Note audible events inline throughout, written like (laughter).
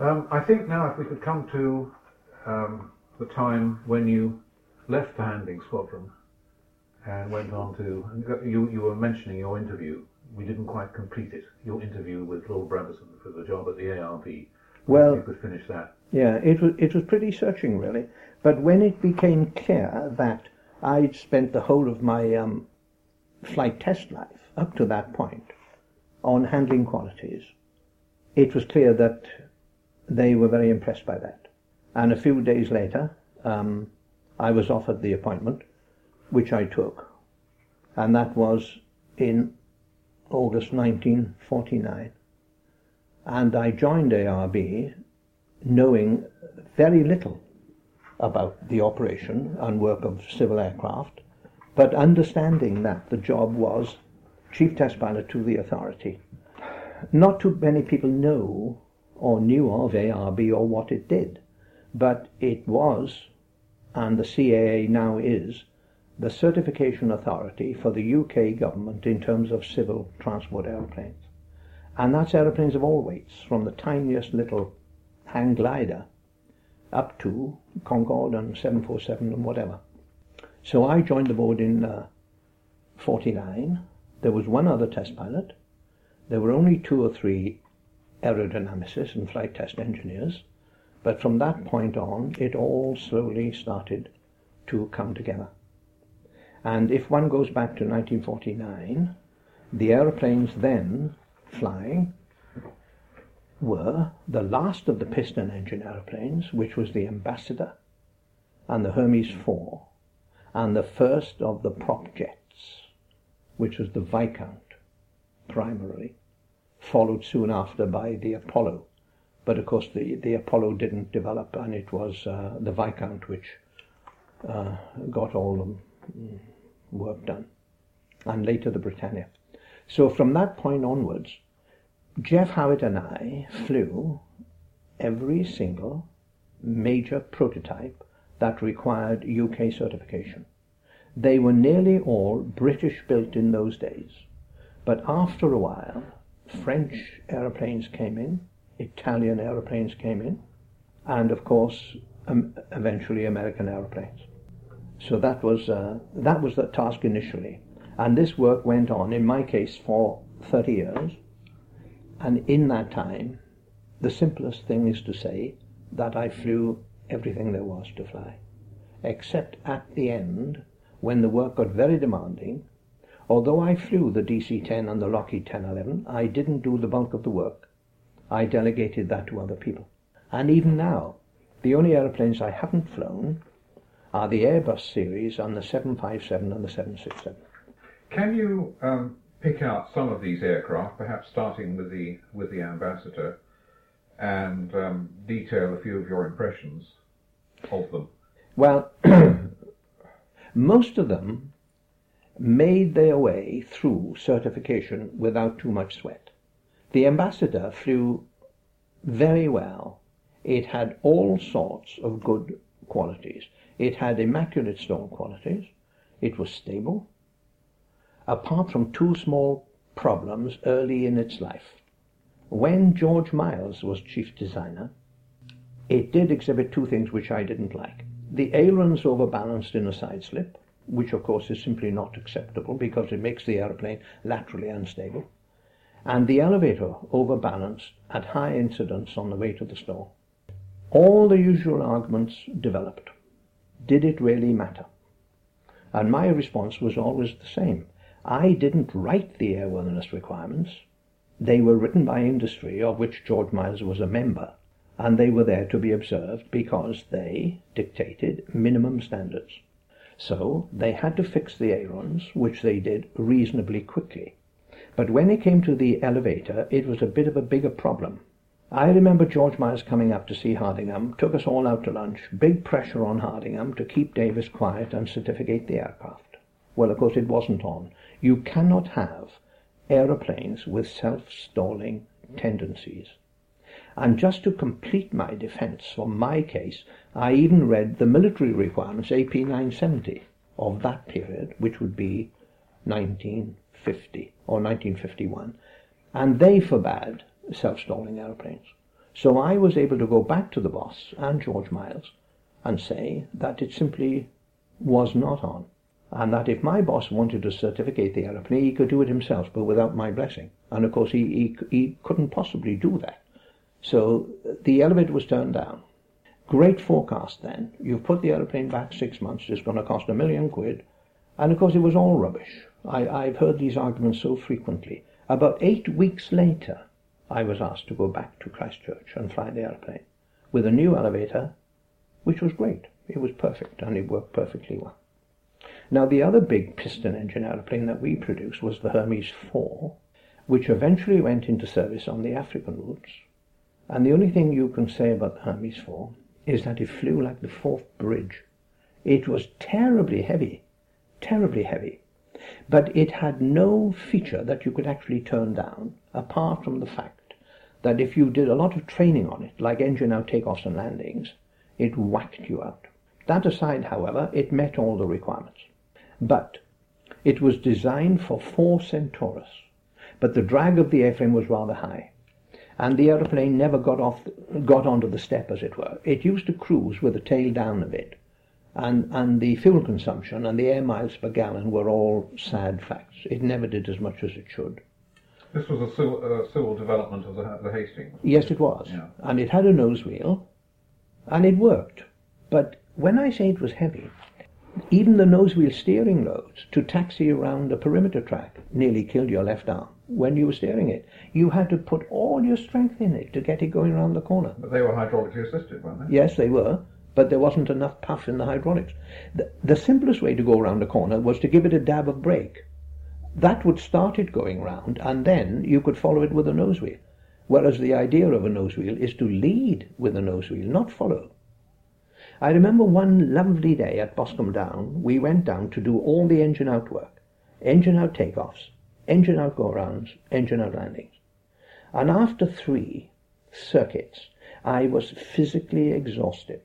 Um, I think now if we could come to um, the time when you left the handling squadron and went on to, you, you were mentioning your interview. We didn't quite complete it. Your interview with Lord Brabazon for the job at the ARB. Well, you could finish that. Yeah, it was it was pretty searching really. But when it became clear that I'd spent the whole of my um, flight test life up to that point on handling qualities, it was clear that they were very impressed by that. And a few days later, um, I was offered the appointment, which I took, and that was in August 1949. And I joined ARB knowing very little about the operation and work of civil aircraft, but understanding that the job was chief test pilot to the authority. Not too many people know or knew of ARB or what it did, but it was, and the CAA now is, the certification authority for the UK government in terms of civil transport aeroplanes. And that's aeroplanes of all weights, from the tiniest little hang glider up to Concorde and 747 and whatever. So I joined the board in uh, 49. There was one other test pilot. There were only two or three aerodynamicists and flight test engineers. But from that point on, it all slowly started to come together. And if one goes back to 1949, the aeroplanes then flying were the last of the piston engine aeroplanes, which was the Ambassador and the Hermes 4, and the first of the prop jets, which was the Viscount, primarily, followed soon after by the Apollo. But of course, the, the Apollo didn't develop, and it was uh, the Viscount which uh, got all the mm, work done, and later the Britannia. So from that point onwards, Jeff Howitt and I flew every single major prototype that required UK certification. They were nearly all British built in those days, but after a while, French aeroplanes came in, Italian aeroplanes came in, and of course, um, eventually American aeroplanes. So that was uh, that was the task initially, and this work went on. In my case, for 30 years. And in that time, the simplest thing is to say that I flew everything there was to fly, except at the end, when the work got very demanding. Although I flew the DC 10 and the Lockheed 1011, I didn't do the bulk of the work. I delegated that to other people. And even now, the only aeroplanes I haven't flown are the Airbus series and the 757 and the 767. Can you um, pick out some of these aircraft, perhaps starting with the with the ambassador, and um, detail a few of your impressions of them. Well, (clears throat) most of them made their way through certification without too much sweat. The ambassador flew very well. It had all sorts of good qualities. It had immaculate stone qualities. It was stable apart from two small problems early in its life. When George Miles was chief designer, it did exhibit two things which I didn't like. The ailerons overbalanced in a side slip, which of course is simply not acceptable because it makes the aeroplane laterally unstable, and the elevator overbalanced at high incidence on the way to the stall. All the usual arguments developed. Did it really matter? And my response was always the same. I didn't write the airworthiness requirements. They were written by industry, of which George Miles was a member, and they were there to be observed because they dictated minimum standards. So they had to fix the ailerons, which they did reasonably quickly. But when it came to the elevator, it was a bit of a bigger problem. I remember George Miles coming up to see Hardingham, took us all out to lunch, big pressure on Hardingham to keep Davis quiet and certificate the aircraft. Well, of course, it wasn't on. You cannot have aeroplanes with self-stalling tendencies. And just to complete my defense for my case, I even read the military requirements, AP 970, of that period, which would be 1950 or 1951, and they forbade self-stalling aeroplanes. So I was able to go back to the boss and George Miles and say that it simply was not on. And that if my boss wanted to certificate the aeroplane, he could do it himself, but without my blessing. And of course, he, he, he couldn't possibly do that. So the elevator was turned down. Great forecast then. You've put the aeroplane back six months, it's going to cost a million quid. And of course, it was all rubbish. I, I've heard these arguments so frequently. About eight weeks later, I was asked to go back to Christchurch and fly the aeroplane with a new elevator, which was great. It was perfect and it worked perfectly well. Now, the other big piston engine aeroplane that we produced was the Hermes 4, which eventually went into service on the African routes. And the only thing you can say about the Hermes 4 is that it flew like the Forth Bridge. It was terribly heavy, terribly heavy. But it had no feature that you could actually turn down, apart from the fact that if you did a lot of training on it, like engine out takeoffs and landings, it whacked you out. That aside, however, it met all the requirements. But it was designed for four Centaurus, but the drag of the airframe was rather high, and the aeroplane never got off, got onto the step, as it were. It used to cruise with the tail down a bit, and, and the fuel consumption and the air miles per gallon were all sad facts. It never did as much as it should. This was a civil, uh, civil development of the, the Hastings. Yes, it was. Yeah. And it had a nose wheel, and it worked. But when I say it was heavy, even the nose wheel steering loads to taxi around a perimeter track nearly killed your left arm when you were steering it. You had to put all your strength in it to get it going around the corner. But they were hydraulically assisted, weren't they? Yes, they were, but there wasn't enough puff in the hydraulics. The, the simplest way to go around a corner was to give it a dab of brake. That would start it going round, and then you could follow it with a nose wheel. Whereas the idea of a nose wheel is to lead with a nose wheel, not follow. I remember one lovely day at Boscombe Down, we went down to do all the engine out work, engine out takeoffs, engine out go rounds, engine out landings. And after three circuits, I was physically exhausted.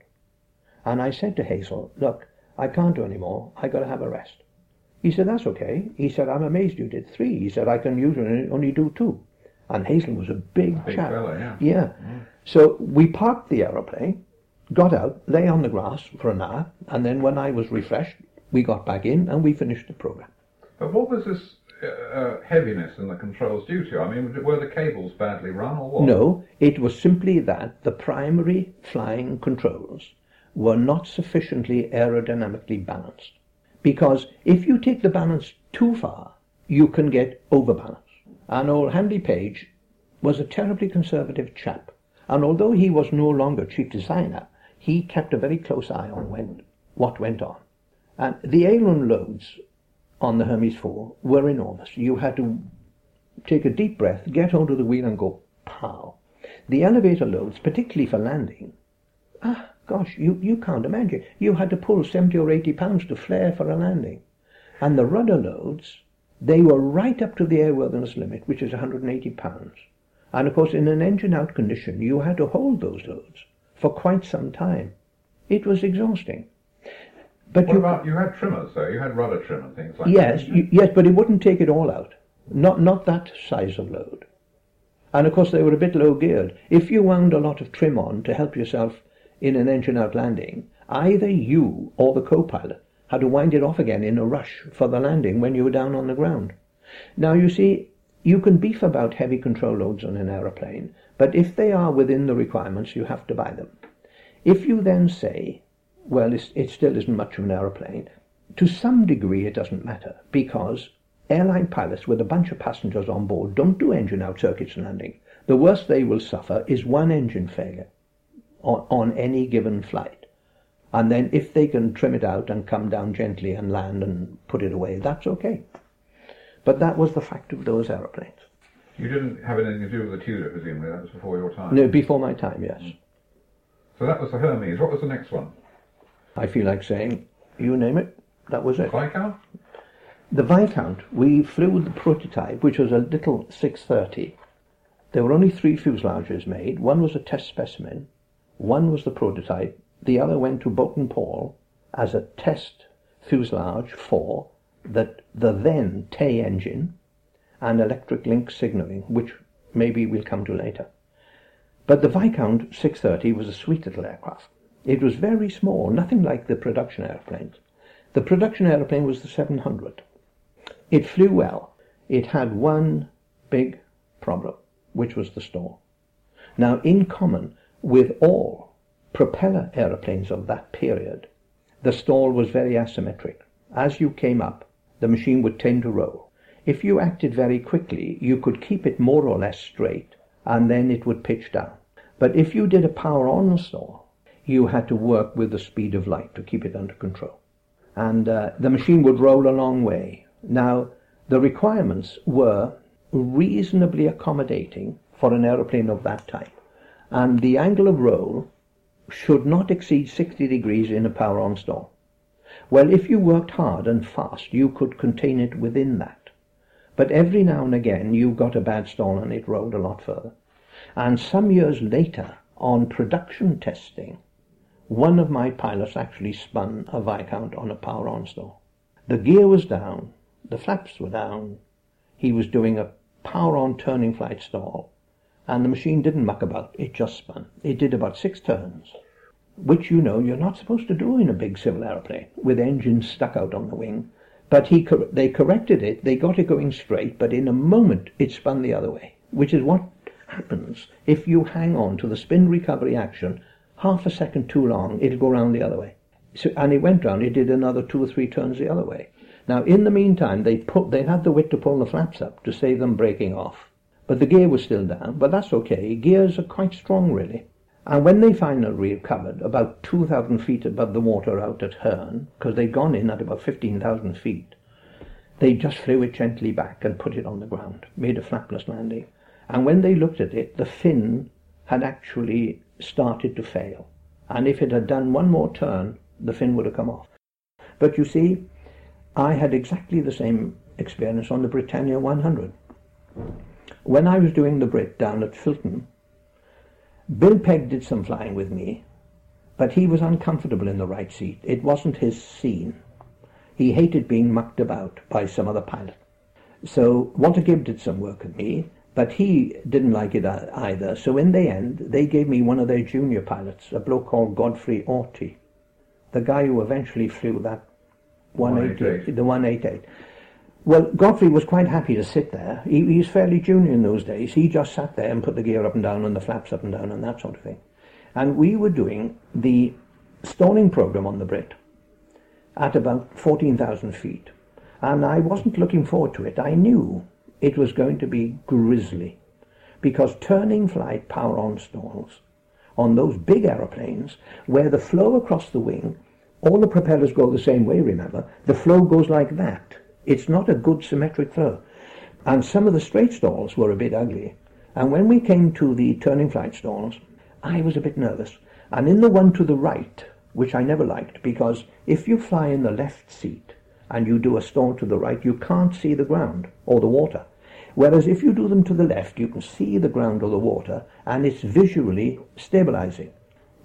And I said to Hazel, Look, I can't do any more. I got to have a rest. He said, That's okay. He said, I'm amazed you did three. He said, I can usually only do two. And Hazel was a big, Big chap. fella, yeah. Yeah. So we parked the aeroplane, got out, lay on the grass for an hour, and then when I was refreshed, we got back in and we finished the program. But what was this uh, uh, heaviness in the controls due to? I mean, were the cables badly run or what? No, it was simply that the primary flying controls were not sufficiently aerodynamically balanced. Because if you take the balance too far, you can get overbalance. And old Handley Page was a terribly conservative chap. And although he was no longer chief designer, he kept a very close eye on when, what went on. And the aileron loads on the Hermes 4 were enormous. You had to take a deep breath, get onto the wheel and go pow. The elevator loads, particularly for landing, ah, gosh, you, you can't imagine. You had to pull 70 or 80 pounds to flare for a landing. And the rudder loads, they were right up to the airworthiness limit, which is 180 pounds. And of course, in an engine out condition, you had to hold those loads for quite some time. It was exhausting. But What you, about, you had trimmers though, you had rudder trim and things like Yes, that. you, yes, but it wouldn't take it all out. Not not that size of load. And of course they were a bit low geared. If you wound a lot of trim on to help yourself in an engine out landing, either you or the co-pilot had to wind it off again in a rush for the landing when you were down on the ground. Now you see, you can beef about heavy control loads on an aeroplane, but if they are within the requirements, you have to buy them. If you then say, well, it's, it still isn't much of an aeroplane, to some degree it doesn't matter because airline pilots with a bunch of passengers on board don't do engine out circuits and landing. The worst they will suffer is one engine failure on, on any given flight. And then if they can trim it out and come down gently and land and put it away, that's okay. But that was the fact of those aeroplanes. You didn't have anything to do with the Tudor, presumably, that was before your time. No, before my time, yes. Mm. So that was the Hermes. What was the next one? I feel like saying, you name it, that was it. The Viscount? The Viscount, we flew the prototype, which was a little 630. There were only three fuselages made. One was a test specimen, one was the prototype, the other went to Boulton Paul as a test fuselage for the, the then Tay engine and electric link signalling, which maybe we'll come to later. But the Viscount 630 was a sweet little aircraft. It was very small, nothing like the production airplanes. The production airplane was the 700. It flew well. It had one big problem, which was the stall. Now, in common with all propeller aeroplanes of that period, the stall was very asymmetric. As you came up, the machine would tend to roll. If you acted very quickly, you could keep it more or less straight, and then it would pitch down. But if you did a power on stall, you had to work with the speed of light to keep it under control. And uh, the machine would roll a long way. Now, the requirements were reasonably accommodating for an aeroplane of that type. And the angle of roll should not exceed 60 degrees in a power on stall. Well, if you worked hard and fast, you could contain it within that. But every now and again, you got a bad stall and it rolled a lot further. And some years later, on production testing, one of my pilots actually spun a Viscount on a power on stall. The gear was down, the flaps were down, he was doing a power on turning flight stall, and the machine didn't muck about, it just spun. It did about six turns, which you know you're not supposed to do in a big civil aeroplane with engines stuck out on the wing. But he, they corrected it, they got it going straight, but in a moment it spun the other way, which is what happens if you hang on to the spin recovery action half a second too long, it'll go round the other way. So, and it went round, it did another two or three turns the other way. Now, in the meantime, they put, they had the wit to pull the flaps up to save them breaking off. But the gear was still down, but that's okay. Gears are quite strong, really. And when they finally recovered, about 2,000 feet above the water out at Herne, because they'd gone in at about 15,000 feet, they just flew it gently back and put it on the ground, made a flapless landing. And when they looked at it, the fin had actually started to fail. And if it had done one more turn, the fin would have come off. But you see, I had exactly the same experience on the Britannia 100. When I was doing the Brit down at Filton, Bill Pegg did some flying with me, but he was uncomfortable in the right seat. It wasn't his scene. He hated being mucked about by some other pilot. So Walter Gibb did some work with me, but he didn't like it uh, either. So in the end, they gave me one of their junior pilots, a bloke called Godfrey Auty, the guy who eventually flew that 188, the 188. Well, Godfrey was quite happy to sit there. He, he was fairly junior in those days. He just sat there and put the gear up and down and the flaps up and down and that sort of thing. And we were doing the stalling program on the Brit at about 14,000 feet. And I wasn't looking forward to it. I knew it was going to be grisly because turning flight power on stalls on those big aeroplanes where the flow across the wing, all the propellers go the same way, remember, the flow goes like that it's not a good symmetric flow. And some of the straight stalls were a bit ugly. And when we came to the turning flight stalls, I was a bit nervous. And in the one to the right, which I never liked, because if you fly in the left seat and you do a stall to the right, you can't see the ground or the water. Whereas if you do them to the left, you can see the ground or the water, and it's visually stabilizing.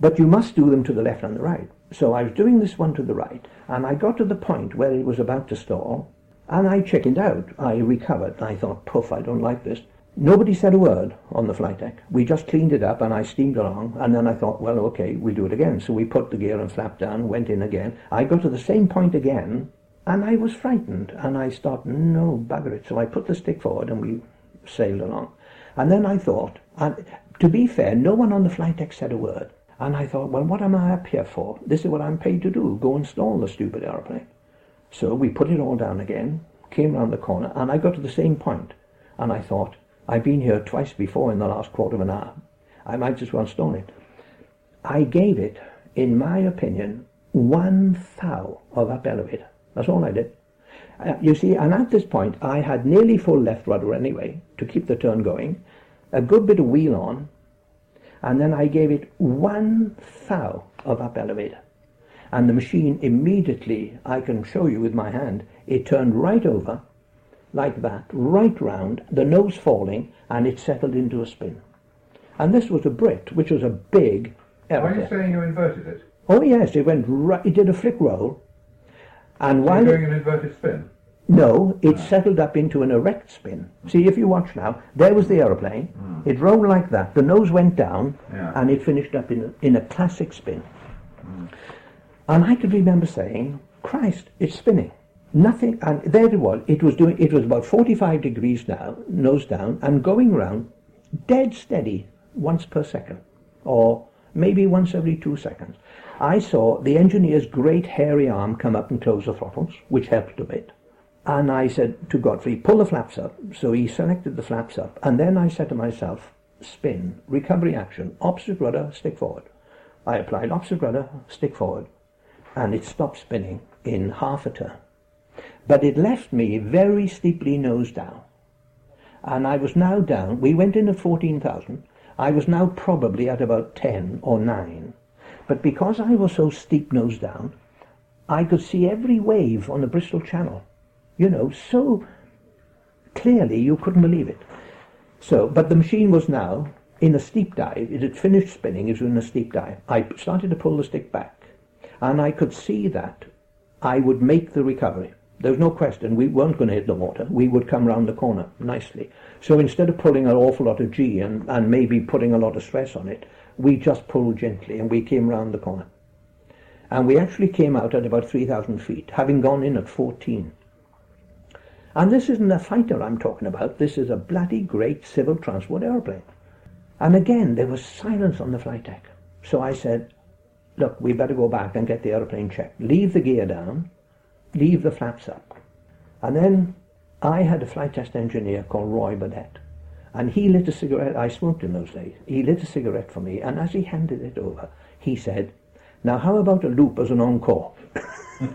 But you must do them to the left and the right. So I was doing this one to the right, and I got to the point where it was about to stall, and I chickened out. I recovered. I thought, poof, I don't like this. Nobody said a word on the flight deck. We just cleaned it up and I steamed along. And then I thought, well, okay, we'll do it again. So we put the gear and flap down, went in again. I got to the same point again and I was frightened. And I thought, no, bugger it. So I put the stick forward and we sailed along. And then I thought, and to be fair, no one on the flight deck said a word. And I thought, well, what am I up here for? This is what I'm paid to do, go and stall the stupid aeroplane. So we put it all down again, came round the corner, and I got to the same point. And I thought, I've been here twice before in the last quarter of an hour. I might as well stall it. I gave it, in my opinion, one thou of up elevator. That's all I did. Uh, you see, and at this point, I had nearly full left rudder anyway to keep the turn going, a good bit of wheel on, and then I gave it one thou of up elevator and the machine immediately, I can show you with my hand, it turned right over, like that, right round, the nose falling, and it settled into a spin. And this was a Brit, which was a big error. Are you saying you inverted it? Oh yes, it went right, it did a flick roll, and while doing an inverted spin. No, it settled up into an erect spin. See, if you watch now, there was the aeroplane. Hmm. It rolled like that. The nose went down, Yeah. and it finished up in a, in a classic spin. Hmm. And I could remember saying, "Christ, it's spinning." Nothing, and there it was. It was doing. It was about forty-five degrees now, nose down, and going round, dead steady, once per second, or maybe once every two seconds. I saw the engineer's great hairy arm come up and close the throttles, which helped a bit. And I said to Godfrey, pull the flaps up. So he selected the flaps up. And then I said to myself, spin, recovery action, opposite rudder, stick forward. I applied opposite rudder, stick forward. And it stopped spinning in half a turn. But it left me very steeply nose down. And I was now down, we went in at 14,000. I was now probably at about 10 or 9. But because I was so steep nose down, I could see every wave on the Bristol Channel you know, so clearly you couldn't believe it. So, but the machine was now in a steep dive. It had finished spinning. It was in a steep dive. I started to pull the stick back, and I could see that I would make the recovery. There was no question. We weren't going to hit the water. We would come round the corner nicely. So instead of pulling an awful lot of G and, and maybe putting a lot of stress on it, we just pulled gently and we came round the corner. And we actually came out at about 3,000 feet, having gone in at 14. And this isn't a fighter I'm talking about. This is a bloody great civil transport aeroplane. And again, there was silence on the flight deck. So I said, look, we better go back and get the aeroplane checked. Leave the gear down, leave the flaps up. And then I had a flight test engineer called Roy Burdett. And he lit a cigarette. I smoked in those days. He lit a cigarette for me. And as he handed it over, he said, now how about a loop as an encore? (laughs)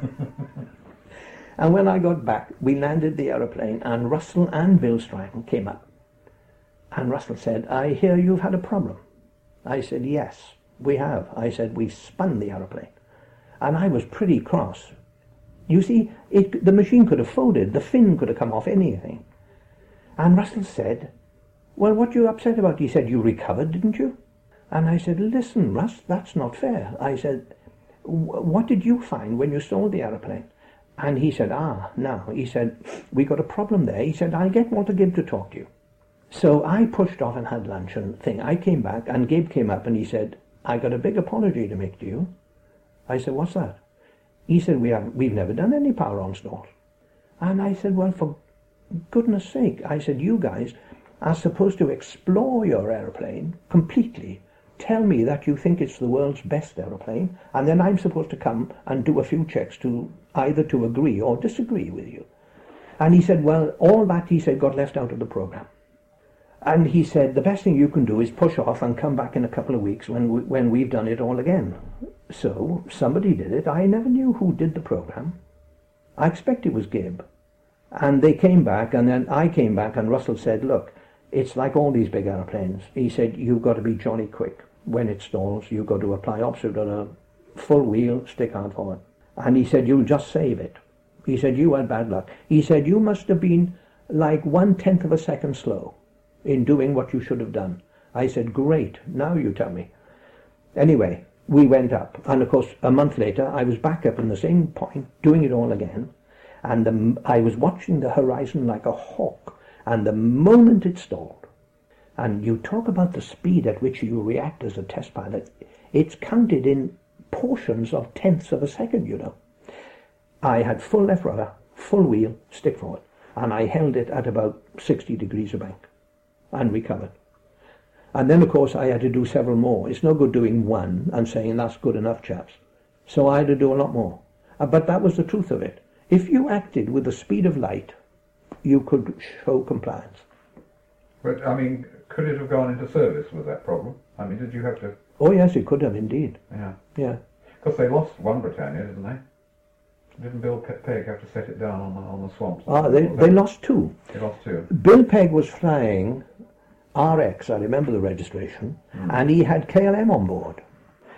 And when I got back, we landed the aeroplane, and Russell and Bill Stratton came up. And Russell said, I hear you've had a problem. I said, Yes, we have. I said, We spun the aeroplane. And I was pretty cross. You see, it, the machine could have folded, the fin could have come off anything. And Russell said, Well, what are you upset about? He said, You recovered, didn't you? And I said, Listen, Russ, that's not fair. I said, What did you find when you stole the aeroplane? And he said, ah, now, he said, we got a problem there. He said, I'll get Walter Gibb to talk to you. So I pushed off and had lunch and thing. I came back and Gibb came up and he said, I got a big apology to make to you. I said, what's that? He said, we have, we've never done any power on stalls. And I said, well, for goodness sake, I said, you guys are supposed to explore your aeroplane completely tell me that you think it's the world's best aeroplane, and then I'm supposed to come and do a few checks to either to agree or disagree with you. And he said, well, all that, he said, got left out of the program. And he said, the best thing you can do is push off and come back in a couple of weeks when, we, when we've done it all again. So somebody did it. I never knew who did the program. I expect it was Gibb. And they came back, and then I came back, and Russell said, look, it's like all these big aeroplanes. He said, you've got to be jolly quick. When it stalls, you've got to apply opposite on a full wheel, stick hard forward. And he said, you'll just save it. He said, you had bad luck. He said, you must have been like one-tenth of a second slow in doing what you should have done. I said, great, now you tell me. Anyway, we went up. And of course, a month later, I was back up in the same point, doing it all again. And the, I was watching the horizon like a hawk. And the moment it stalled, and you talk about the speed at which you react as a test pilot, it's counted in portions of tenths of a second, you know. I had full left rudder, full wheel, stick forward, and I held it at about 60 degrees of bank and recovered. And then, of course, I had to do several more. It's no good doing one and saying that's good enough, chaps. So I had to do a lot more. Uh, But that was the truth of it. If you acted with the speed of light, you could show compliance. But, I mean, could it have gone into service with that problem? I mean, did you have to... Oh, yes, it could have indeed. Yeah. Yeah. Because they lost one Britannia, didn't they? Didn't Bill Pe- Pegg have to set it down on the, on the swamps? Ah, they, they lost two. They lost two. Bill Pegg was flying RX, I remember the registration, and he had KLM on board.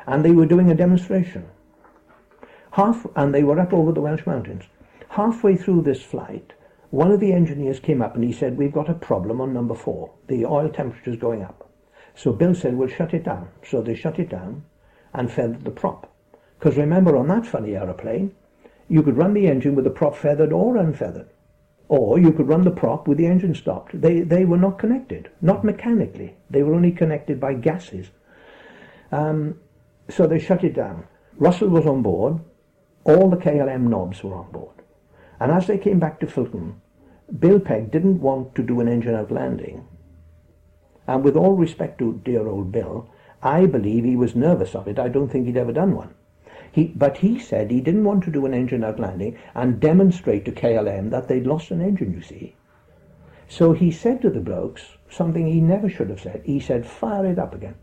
And they were doing a demonstration. Half, and they were up over the Welsh mountains. Halfway through this flight, one of the engineers came up and he said, we've got a problem on number four. The oil temperature's going up. So Bill said, we'll shut it down. So they shut it down and feathered the prop. Because remember, on that funny aeroplane, you could run the engine with the prop feathered or unfeathered. Or you could run the prop with the engine stopped. They, they were not connected, not mechanically. They were only connected by gases. Um, so they shut it down. Russell was on board. All the KLM knobs were on board. And as they came back to Filton, Bill Pegg didn't want to do an engine out landing. And with all respect to dear old Bill, I believe he was nervous of it. I don't think he'd ever done one. He, but he said he didn't want to do an engine out landing and demonstrate to KLM that they'd lost an engine, you see. So he said to the blokes something he never should have said. He said, fire it up again.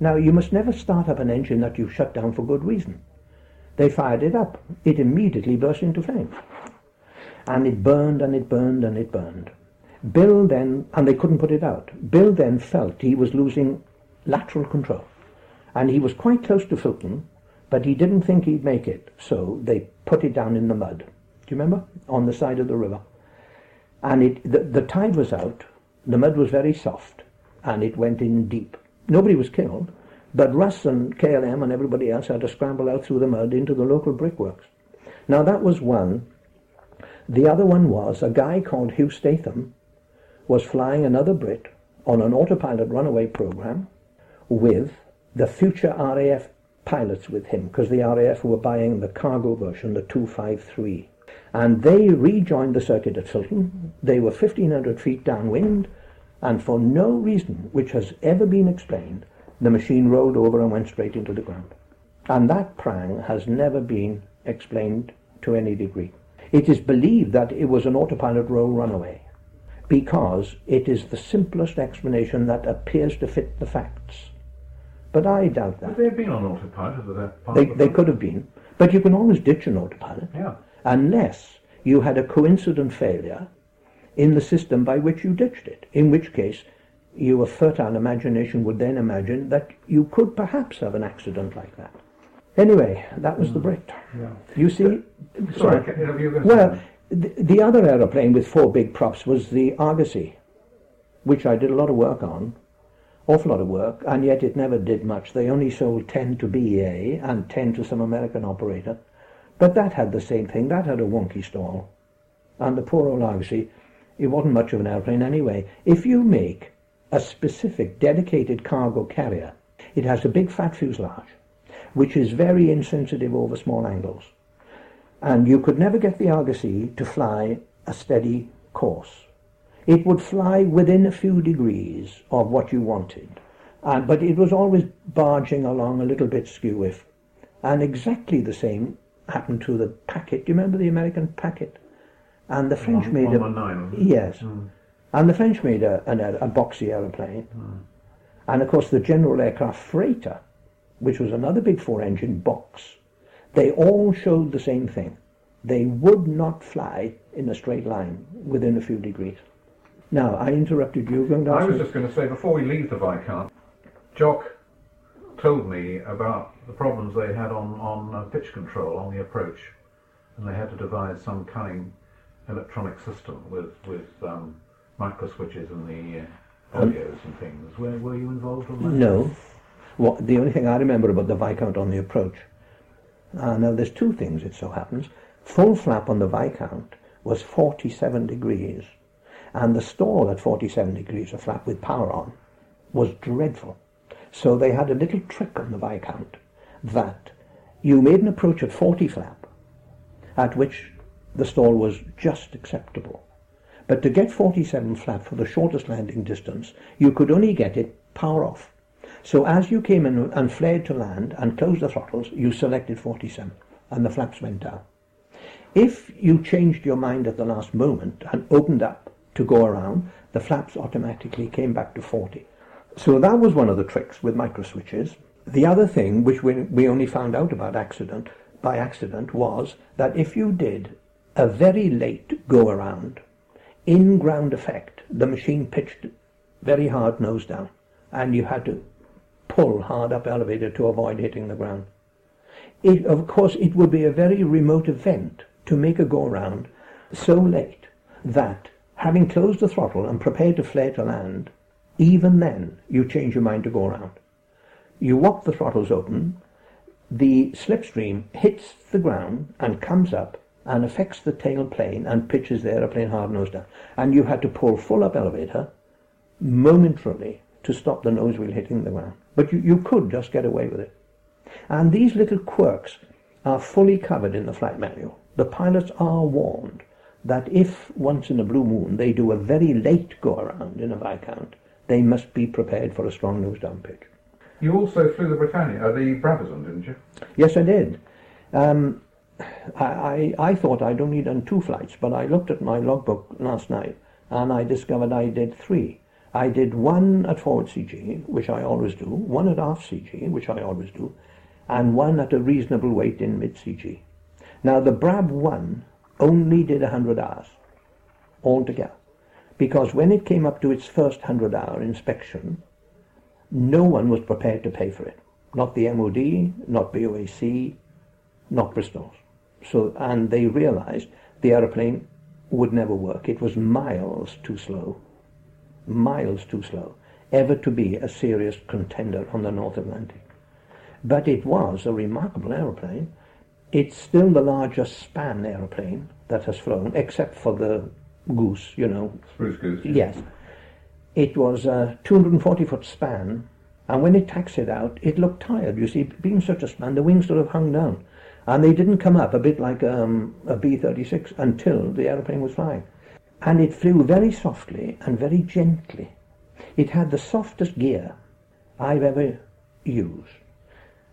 Now, you must never start up an engine that you've shut down for good reason. They fired it up. It immediately burst into flame. And it burned and it burned and it burned. Bill then, and they couldn't put it out, Bill then felt he was losing lateral control. And he was quite close to Filton, but he didn't think he'd make it, so they put it down in the mud. Do you remember? On the side of the river. And it, the, the tide was out, the mud was very soft, and it went in deep. Nobody was killed, but Russ and KLM and everybody else had to scramble out through the mud into the local brickworks. Now that was one. The other one was a guy called Hugh Statham was flying another Brit on an autopilot runaway program with the future RAF pilots with him because the RAF were buying the cargo version, the 253. And they rejoined the circuit at Filton. They were 1,500 feet downwind, and for no reason which has ever been explained, the machine rolled over and went straight into the ground. And that prang has never been explained to any degree. It is believed that it was an autopilot roll runaway because it is the simplest explanation that appears to fit the facts. But I doubt that. Would they have been on autopilot at that part They, the they could have been. But you can always ditch an autopilot Yeah. unless you had a coincident failure in the system by which you ditched it, in which case your fertile imagination would then imagine that you could perhaps have an accident like that. Anyway, that was the hmm. Brit. Yeah. You see, uh, Sorry, ca- have you got well, the, the other aeroplane with four big props was the Argosy, which I did a lot of work on, awful lot of work, and yet it never did much. They only sold 10 to BEA and 10 to some American operator. But that had the same thing. That had a wonky stall. And the poor old Argosy, it wasn't much of an airplane anyway. If you make a specific dedicated cargo carrier, it has a big fat fuselage, which is very insensitive over small angles and you could never get the Argosy to fly a steady course. It would fly within a few degrees of what you wanted, and, but it was always barging along a little bit skew if. And exactly the same happened to the Packet. Do you remember the American Packet? And the French One- made one a nine. yes, mm. And the French made a, an, a boxy aeroplane, and of course the General Aircraft Freighter, which was another big four-engine box. They all showed the same thing. They would not fly in a straight line within a few degrees. Now, I interrupted you. Going I was me- just going to say, before we leave the Viscount, Jock told me about the problems they had on, on uh, pitch control on the approach, and they had to devise some cunning electronic system with, with um, micro switches and the uh, audios and things. Were, were you involved in that? No. What, the only thing I remember about the Viscount on the approach. Uh, now, there's two things, it so happens. Full flap on the Viscount was 47 degrees, and the stall at 47 degrees, a flap with power on, was dreadful. So they had a little trick on the Viscount that you made an approach at 40 flap, at which the stall was just acceptable. But to get 47 flap for the shortest landing distance, you could only get it power off. So as you came in and flared to land and closed the throttles, you selected 47 and the flaps went down. If you changed your mind at the last moment and opened up to go around, the flaps automatically came back to 40. So that was one of the tricks with micro switches. The other thing, which we, we only found out about accident by accident, was that if you did a very late go around, in ground effect, the machine pitched very hard nose down, and you had to pull hard up elevator to avoid hitting the ground. It, of course, it would be a very remote event to make a go around so late that, having closed the throttle and prepared to flare to land, even then you change your mind to go around. You walk the throttles open, the slipstream hits the ground and comes up and affects the tail plane and pitches the aeroplane hard nose down. And you had to pull full up elevator momentarily to stop the nose wheel hitting the ground. But you, you could just get away with it. And these little quirks are fully covered in the flight manual. The pilots are warned that if once in a blue moon they do a very late go around in a Viscount, they must be prepared for a strong nose down pitch. You also flew the Britannia, uh, the Brabazon, didn't you? Yes, I did. Um, I, I, thought I'd only done two flights, but I looked at my logbook last night and I discovered I did three. I did one at forward CG, which I always do, one at aft CG, which I always do, and one at a reasonable weight in mid CG. Now the Brab 1 only did 100 hours altogether, because when it came up to its first 100 hour inspection, no one was prepared to pay for it. Not the MOD, not BOAC, not Bristol. So, and they realized the aeroplane would never work. It was miles too slow, miles too slow, ever to be a serious contender on the North Atlantic. But it was a remarkable aeroplane. It's still the largest span aeroplane that has flown, except for the Goose, you know. Spruce Goose. Yes. It was a 240 foot span, and when it taxied out, it looked tired. You see, being such a span, the wings sort of hung down. And they didn't come up, a bit like um, a B-36, until the aeroplane was flying. And it flew very softly and very gently. It had the softest gear I've ever used.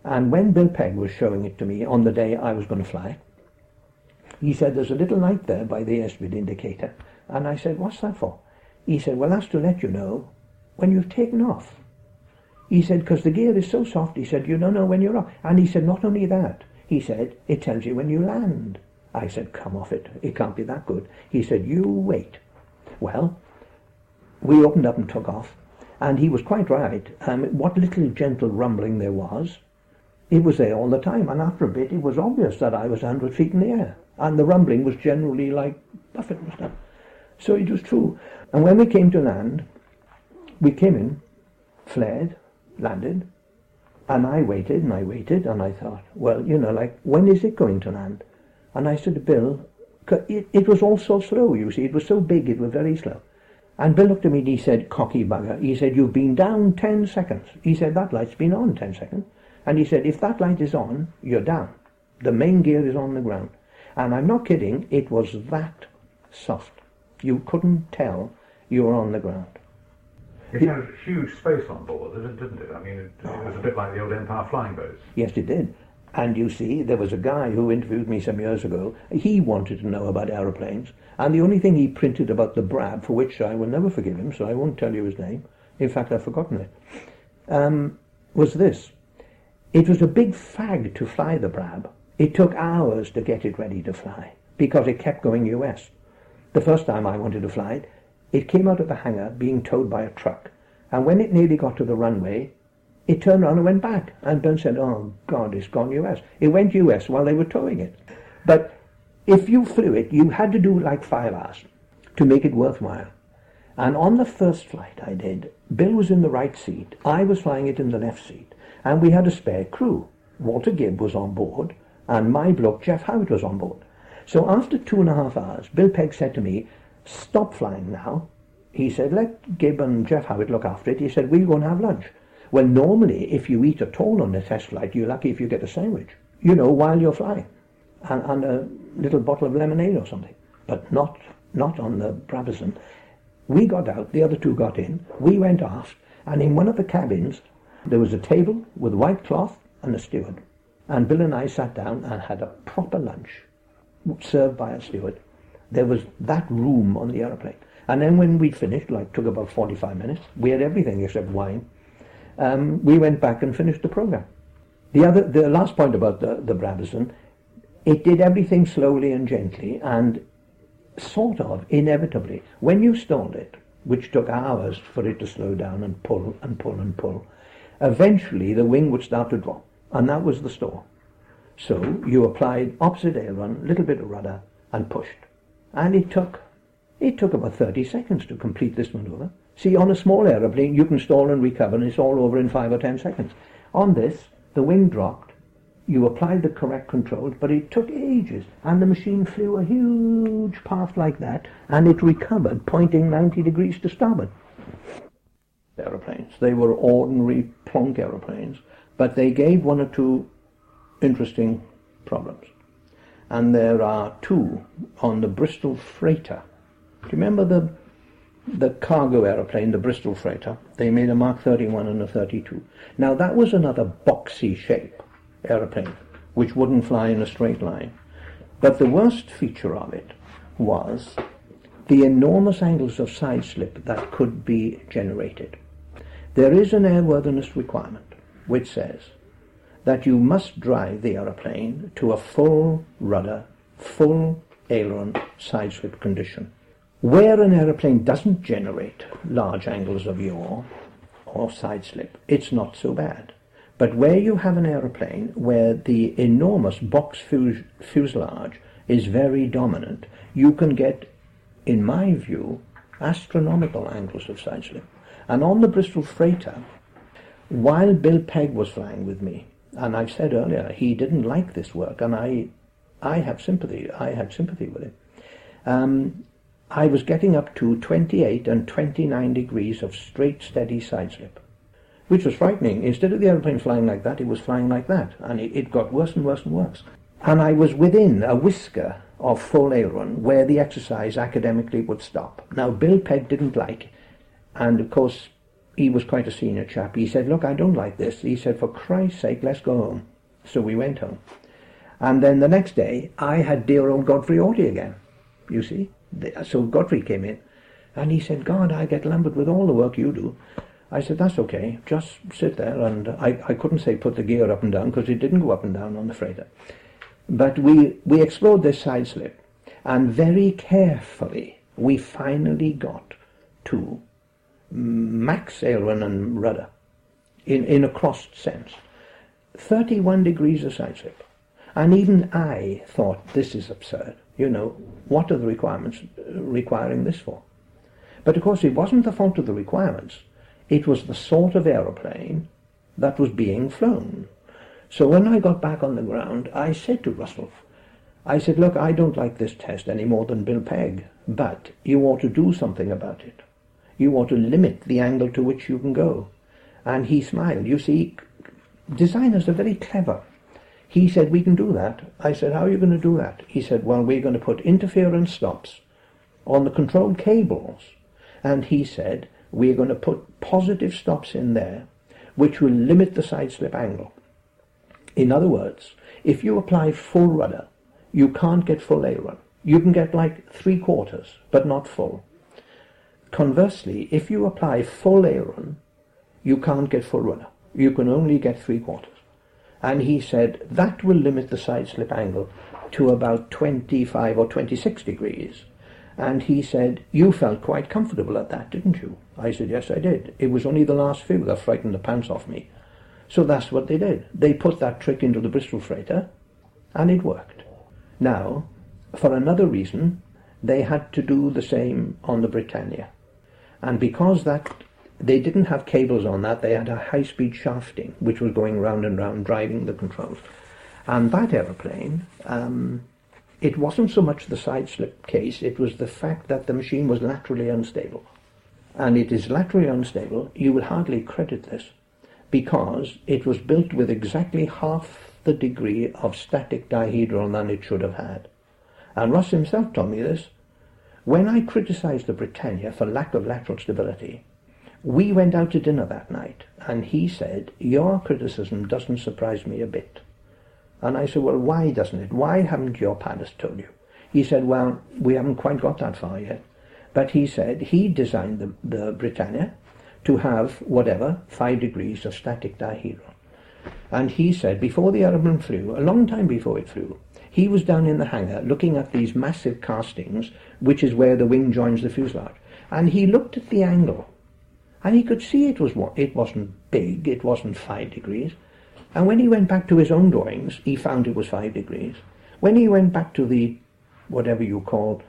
And when Bill Pegg was showing it to me on the day I was going to fly, he said, there's a little light there by the airspeed indicator. And I said, what's that for? He said, well, that's to let you know when you've taken off. He said, because the gear is so soft, he said, you don't know when you're off. And he said, not only that, he said, it tells you when you land. I said, come off it. It can't be that good. He said, you wait. Well, we opened up and took off. And he was quite right. Um, what little gentle rumbling there was, it was there all the time. And after a bit, it was obvious that I was 100 feet in the air. And the rumbling was generally like buffet and stuff. So it was true. And when we came to land, we came in, flared, landed, and I waited and I waited and I thought, well, you know, like, when is it going to land? And I said to Bill, it, it was all so slow, you see, it was so big, it was very slow. And Bill looked at me and he said, cocky bugger, he said, you've been down 10 seconds. He said, that light's been on 10 seconds. And he said, if that light is on, you're down. The main gear is on the ground. And I'm not kidding, it was that soft. You couldn't tell you were on the ground. It had a huge space on board, didn't it? I mean, it, it was a bit like the old Empire flying boats. Yes, it did. And you see, there was a guy who interviewed me some years ago. He wanted to know about aeroplanes, and the only thing he printed about the Brab, for which I will never forgive him, so I won't tell you his name. In fact, I've forgotten it. Um, was this: it was a big fag to fly the Brab. It took hours to get it ready to fly because it kept going US. The first time I wanted to fly it, it came out of the hangar being towed by a truck, and when it nearly got to the runway, it turned around and went back. And Ben said, oh, God, it's gone US. It went US while they were towing it. But if you flew it, you had to do like five hours to make it worthwhile. And on the first flight I did, Bill was in the right seat, I was flying it in the left seat, and we had a spare crew. Walter Gibb was on board, and my bloke, Jeff Howitt, was on board. So after two and a half hours, Bill Pegg said to me, stop flying now. He said, let Gibb and Jeff Howitt look after it. He said, we're going to have lunch. Well, normally, if you eat at all on a test flight, you're lucky if you get a sandwich, you know, while you're flying, and, and a little bottle of lemonade or something. But not, not on the Brabazon. We got out, the other two got in, we went aft, and in one of the cabins, there was a table with white cloth and a steward. And Bill and I sat down and had a proper lunch, served by a steward. There was that room on the aeroplane. And then when we'd finished, like took about 45 minutes, we had everything except wine. Um, we went back and finished the program. The other, the last point about the, the Brabazon, it did everything slowly and gently and sort of inevitably. When you stalled it, which took hours for it to slow down and pull and pull and pull, eventually the wing would start to drop. And that was the stall. So you applied opposite aileron, little bit of rudder, and pushed. And it took, it took about 30 seconds to complete this maneuver. See, on a small aeroplane, you can stall and recover, and it's all over in five or ten seconds. On this, the wing dropped, you applied the correct controls, but it took ages, and the machine flew a huge path like that, and it recovered, pointing 90 degrees to starboard. Aeroplanes. They were ordinary plonk aeroplanes, but they gave one or two interesting problems. And there are two on the Bristol freighter. Do you remember the the cargo aeroplane, the Bristol freighter? They made a Mark 31 and a 32. Now that was another boxy shape aeroplane, which wouldn't fly in a straight line. But the worst feature of it was the enormous angles of side slip that could be generated. There is an airworthiness requirement which says that you must drive the aeroplane to a full rudder, full aileron side slip condition. Where an aeroplane doesn't generate large angles of yaw or side slip, it's not so bad. But where you have an aeroplane where the enormous box fuselage is very dominant, you can get, in my view, astronomical angles of side slip. And on the Bristol freighter, while Bill Pegg was flying with me, and I've said earlier he didn't like this work, and I, I have sympathy. I had sympathy with him. Um, I was getting up to 28 and 29 degrees of straight, steady side slip which was frightening. Instead of the aeroplane flying like that, it was flying like that, and it, it got worse and worse and worse. And I was within a whisker of full aileron where the exercise academically would stop. Now, Bill Pegg didn't like, and of course, he was quite a senior chap. He said, Look, I don't like this. He said, For Christ's sake, let's go home. So we went home. And then the next day, I had dear old Godfrey Auty again, you see. So Godfrey came in, and he said, God, I get lumbered with all the work you do. I said, that's okay, just sit there. And I, I couldn't say put the gear up and down because it didn't go up and down on the freighter. But we, we explored this side slip and very carefully we finally got to max aileron and rudder in, in a crossed sense. 31 degrees of side slip. And even I thought, this is absurd. You know, what are the requirements uh, requiring this for? But of course, it wasn't the fault of the requirements. It was the sort of aeroplane that was being flown. So when I got back on the ground, I said to Russell, I said, look, I don't like this test any more than Bill Pegg, but you ought to do something about it. You want to limit the angle to which you can go. And he smiled. You see, designers are very clever. He said, we can do that. I said, how are you going to do that? He said, well, we're going to put interference stops on the control cables. And he said, we're going to put positive stops in there which will limit the side slip angle. In other words, if you apply full rudder, you can't get full aileron. You can get like three quarters, but not full. Conversely, if you apply full aileron, you can't get full rudder. You can only get three quarters. And he said that will limit the side slip angle to about 25 or 26 degrees. And he said, You felt quite comfortable at that, didn't you? I said, Yes, I did. It was only the last few that frightened the pants off me. So that's what they did. They put that trick into the Bristol freighter, and it worked. Now, for another reason, they had to do the same on the Britannia. And because that they didn't have cables on that, they had a high-speed shafting, which was going round and round, driving the controls. And that aeroplane, um, it wasn't so much the side slip case, it was the fact that the machine was laterally unstable. And it is laterally unstable, you will hardly credit this, because it was built with exactly half the degree of static dihedral than it should have had. And Ross himself told me this. When I criticized the Britannia for lack of lateral stability, we went out to dinner that night, and he said, Your criticism doesn't surprise me a bit. And I said, well, why doesn't it? Why haven't your pilots told you? He said, well, we haven't quite got that far yet. But he said he designed the, the Britannia to have whatever, five degrees of static dihedral. And he said before the aeroplane flew, a long time before it flew, he was down in the hangar looking at these massive castings, which is where the wing joins the fuselage. And he looked at the angle, and he could see it was it wasn't big, it wasn't five degrees, and when he went back to his own drawings, he found it was five degrees. When he went back to the, whatever you call,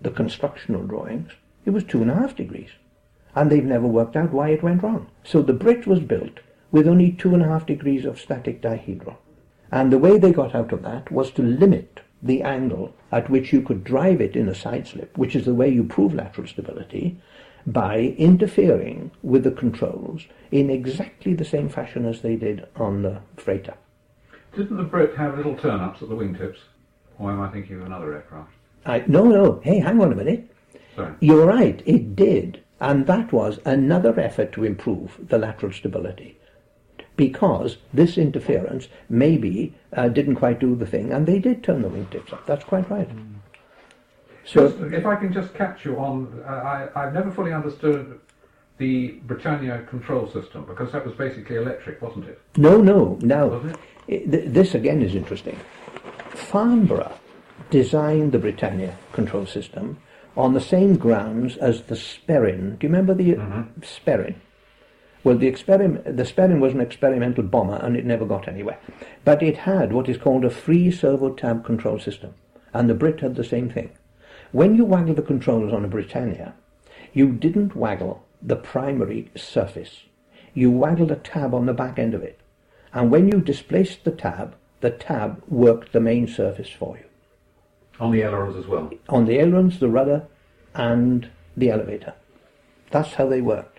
the constructional drawings, it was two and a half degrees. And they've never worked out why it went wrong. So the bridge was built with only two and a half degrees of static dihedral. And the way they got out of that was to limit the angle at which you could drive it in a side slip, which is the way you prove lateral stability, by interfering with the controls in exactly the same fashion as they did on the freighter. Didn't the Brit have little turn-ups at the wingtips? Or am I thinking of another aircraft? I, no, no, hey, hang on a minute. Sorry. You're right, it did. And that was another effort to improve the lateral stability. Because this interference maybe uh, didn't quite do the thing, and they did turn the wingtips up. That's quite right. So, Just, if I can just catch you on, uh, I, I've never fully understood the Britannia control system because that was basically electric, wasn't it? no, no, now, it? th- this again is interesting. Farnborough designed the Britannia control system on the same grounds as the Sperrin. Do you remember the Sperrin? Well, the, experim- the Sperrin was an experimental bomber and it never got anywhere. But it had what is called a free servo tab control system. And the Brit had the same thing. When you waggle the controls on a Britannia, you didn't waggle the primary surface. You waggled a tab on the back end of it. And when you displaced the tab, the tab worked the main surface for you. On the ailerons as well. On the ailerons, the rudder, and the elevator. That's how they worked.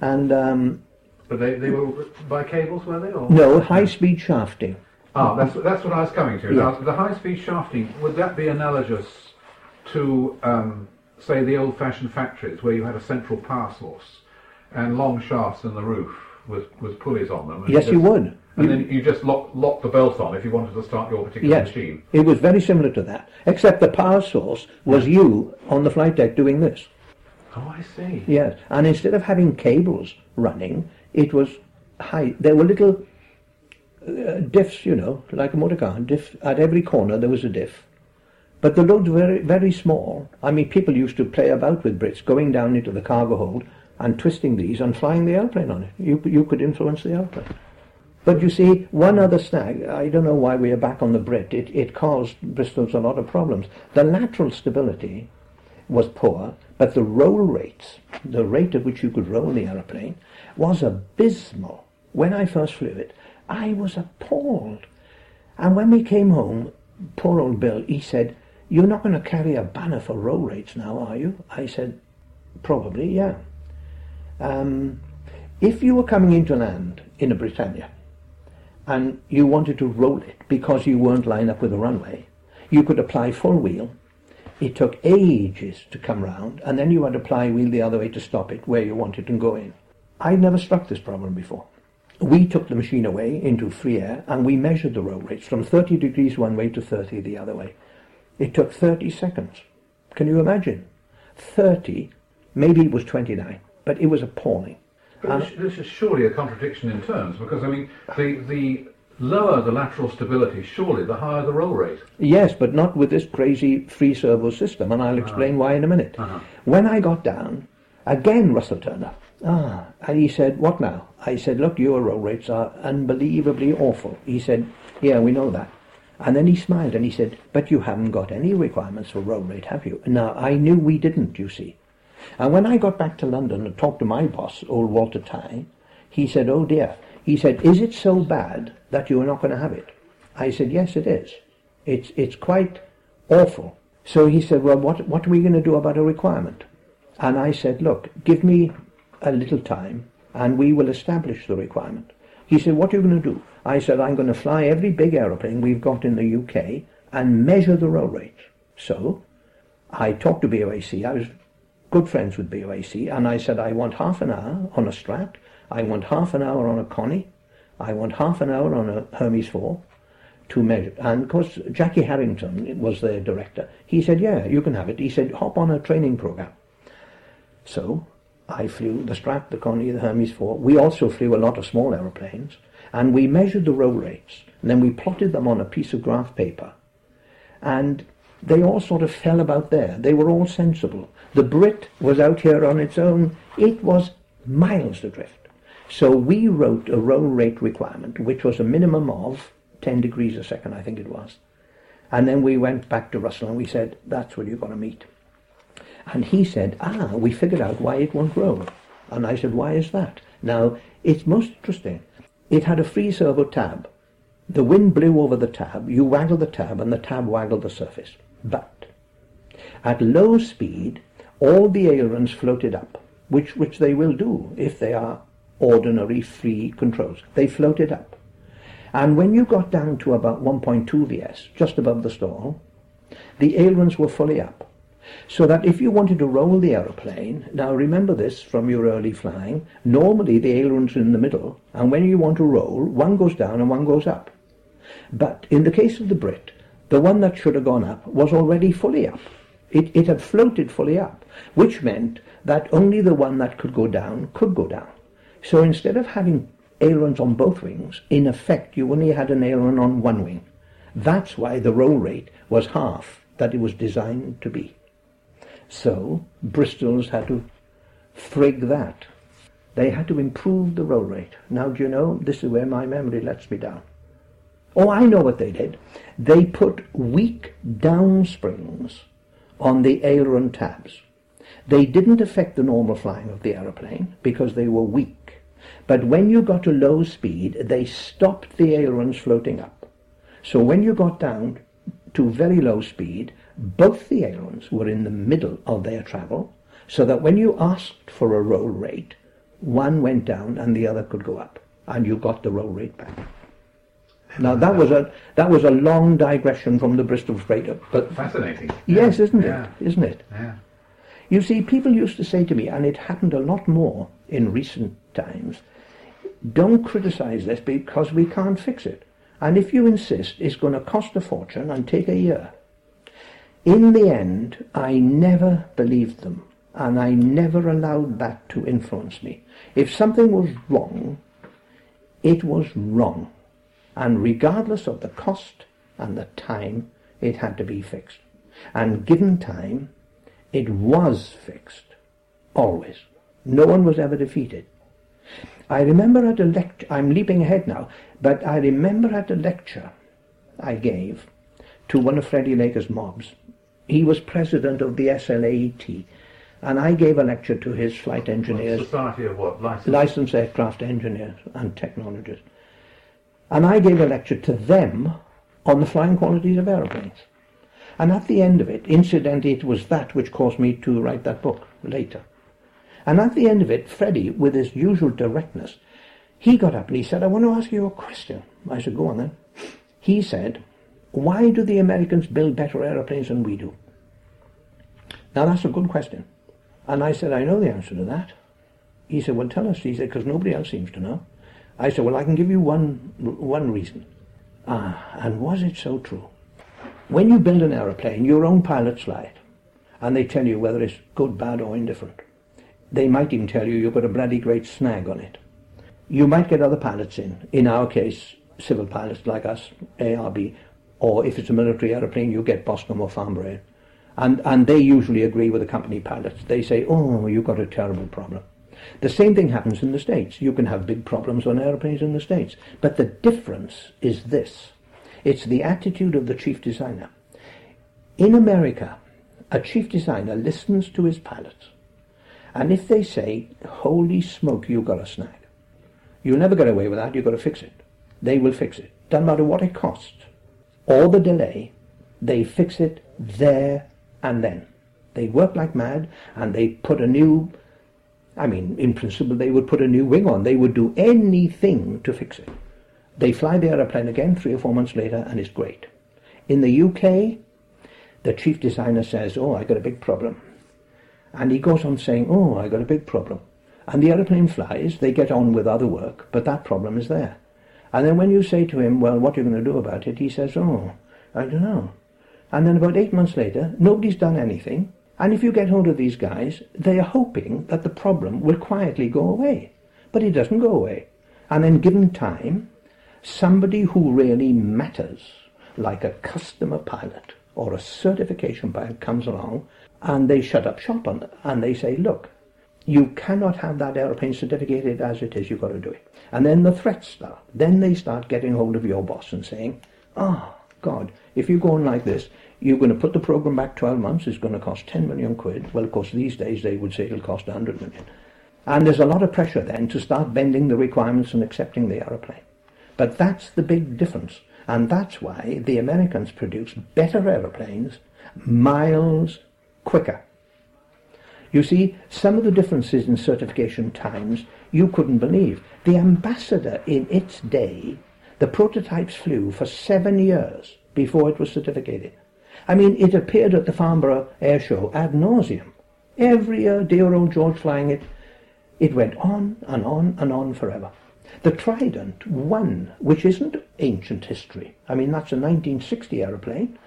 And um, But they, they were by cables, were they? Or? no high-speed shafting. Ah, that's, that's what I was coming to. Yeah. Now, the high-speed shafting, would that be analogous to, um, say, the old-fashioned factories where you had a central power source and long shafts in the roof with, with pulleys on them? Yes, you just- would. And then you just lock, lock the belt on if you wanted to start your particular Yes, machine. it was very similar to that, except the power source was you on the flight deck doing this. Oh, I see. Yes, and instead of having cables running, it was high. There were little uh, diffs, you know, like a motor car. Diff at every corner there was a diff, but the loads were very, very small. I mean, people used to play about with Brits, going down into the cargo hold and twisting these and flying the airplane on it. You you could influence the airplane. But you see, one other snag, I don't know why we are back on the Brit, it, it caused Bristol's a lot of problems. The lateral stability was poor, but the roll rate, the rate at which you could roll the aeroplane, was abysmal. When I first flew it, I was appalled. And when we came home, poor old Bill, he said, You're not going to carry a banner for roll rates now, are you? I said, Probably, yeah. Um, if you were coming into land in a Britannia and you wanted to roll it because you weren't lined up with a runway, you could apply full wheel. It took ages to come round, and then you had to apply wheel the other way to stop it where you wanted to go in. I'd never struck this problem before. We took the machine away into free air and we measured the roll rates from 30 degrees one way to 30 the other way. It took 30 seconds. Can you imagine? 30, maybe it was 29, but it was appalling. But this, this is surely a contradiction in terms, because I mean, the the lower the lateral stability, surely the higher the roll rate. Yes, but not with this crazy free servo system, and I'll explain why in a minute. Uh-huh. When I got down, again Russell turned up. Ah, and he said, "What now?" I said, "Look, your roll rates are unbelievably awful." He said, "Yeah, we know that." And then he smiled and he said, "But you haven't got any requirements for roll rate, have you?" Now I knew we didn't, you see. And when I got back to London and talked to my boss, old Walter Tye, he said, "Oh dear." He said, "Is it so bad that you are not going to have it?" I said, "Yes, it is. It's it's quite awful." So he said, "Well, what what are we going to do about a requirement?" And I said, "Look, give me a little time, and we will establish the requirement." He said, "What are you going to do?" I said, "I'm going to fly every big aeroplane we've got in the UK and measure the roll rates." So I talked to BOAC. I was good friends with BOAC, and I said, I want half an hour on a Strat, I want half an hour on a Connie, I want half an hour on a Hermes 4 to measure. And of course, Jackie Harrington was the director. He said, Yeah, you can have it. He said, Hop on a training program. So I flew the Strat, the Connie, the Hermes 4. We also flew a lot of small aeroplanes, and we measured the roll rates, and then we plotted them on a piece of graph paper and they all sort of fell about there. They were all sensible. The Brit was out here on its own. It was miles adrift. So we wrote a roll rate requirement, which was a minimum of 10 degrees a second, I think it was. And then we went back to Russell and we said, that's what you're going to meet. And he said, ah, we figured out why it won't roll. And I said, why is that? Now, it's most interesting. It had a free servo tab The wind blew over the tab, you waggled the tab, and the tab waggled the surface. But at low speed, all the ailerons floated up, which, which they will do if they are ordinary free controls. They floated up. And when you got down to about 1.2 VS, just above the stall, the ailerons were fully up. So that if you wanted to roll the aeroplane, now remember this from your early flying, normally the ailerons are in the middle, and when you want to roll, one goes down and one goes up. But in the case of the Brit, the one that should have gone up was already fully up. It, it had floated fully up, which meant that only the one that could go down could go down. So instead of having ailerons on both wings, in effect you only had an aileron on one wing. That's why the roll rate was half that it was designed to be. So Bristol's had to frig that. They had to improve the roll rate. Now, do you know, this is where my memory lets me down. Oh, I know what they did. They put weak down springs on the aileron tabs. They didn't affect the normal flying of the aeroplane because they were weak. But when you got to low speed, they stopped the ailerons floating up. So when you got down to very low speed, both the ailerons were in the middle of their travel, so that when you asked for a roll rate, one went down and the other could go up, and you got the roll rate back. Now that was a that was a long digression from the Bristol freighter, but Fascinating. yes, isn't it? Yeah. Isn't it? Yeah. You see, people used to say to me, and it happened a lot more in recent times, don't criticize this because we can't fix it. And if you insist, it's going to cost a fortune and take a year. In the end, I never believed them, and I never allowed that to influence me. If something was wrong, it was wrong. And regardless of the cost and the time, it had to be fixed. And given time, it was fixed. Always. No one was ever defeated. I remember at a lecture, I'm leaping ahead now, but I remember at a lecture I gave to one of Freddie Laker's mobs. He was president of the SLAET, and I gave a lecture to his flight engineers, Society of what? License? licensed aircraft engineers and technologists. And I gave a lecture to them on the flying qualities of aeroplanes. And at the end of it, incidentally, it was that which caused me to write that book later. And at the end of it, Freddie, with his usual directness, he got up and he said, I want to ask you a question. I said, go on then. He said, why do the Americans build better aeroplanes than we do? Now that's a good question. And I said, I know the answer to that. He said, well tell us. He said, because nobody else seems to know. I said, well I can give you one, one reason. Ah, and was it so true? When you build an aeroplane, your own pilots fly it. And they tell you whether it's good, bad or indifferent. They might even tell you you've got a bloody great snag on it. You might get other pilots in. In our case, civil pilots like us, ARB, or if it's a military aeroplane, you get Boscombe or Farnborough. And, and they usually agree with the company pilots. They say, oh, you've got a terrible problem. The same thing happens in the States. You can have big problems on aeroplanes in the States. But the difference is this. It's the attitude of the chief designer. In America, a chief designer listens to his pilots. And if they say, holy smoke, you've got a snag, you'll never get away with that, you've got to fix it. They will fix it. Doesn't matter what it costs or the delay, they fix it there and then. They work like mad and they put a new, I mean, in principle, they would put a new wing on. They would do anything to fix it. They fly the aeroplane again three or four months later and it's great. In the UK, the chief designer says, oh, I've got a big problem. And he goes on saying, oh, I got a big problem. And the aeroplane flies, they get on with other work, but that problem is there. And then when you say to him, well, what are you going to do about it? He says, oh, I don't know. And then about eight months later, nobody's done anything. And if you get hold of these guys, they are hoping that the problem will quietly go away. But it doesn't go away. And then given time, somebody who really matters, like a customer pilot or a certification pilot comes along and they shut up shop on it and they say, look, you cannot have that aeroplane certificated as it is, you've got to do it. And then the threats start. Then they start getting hold of your boss and saying, ah, oh, God, if you go on like this, you're going to put the program back 12 months, it's going to cost 10 million quid. Well, of course, these days they would say it'll cost 100 million. And there's a lot of pressure then to start bending the requirements and accepting the aeroplane. But that's the big difference. And that's why the Americans produce better aeroplanes miles quicker. You see, some of the differences in certification times you couldn't believe. The Ambassador in its day, the prototypes flew for seven years before it was certificated. I mean, it appeared at the Farnborough Air Show ad nauseum. Every year, dear old George flying it. It went on and on and on forever. The Trident 1, which isn't ancient history, I mean, that's a 1960 aeroplane,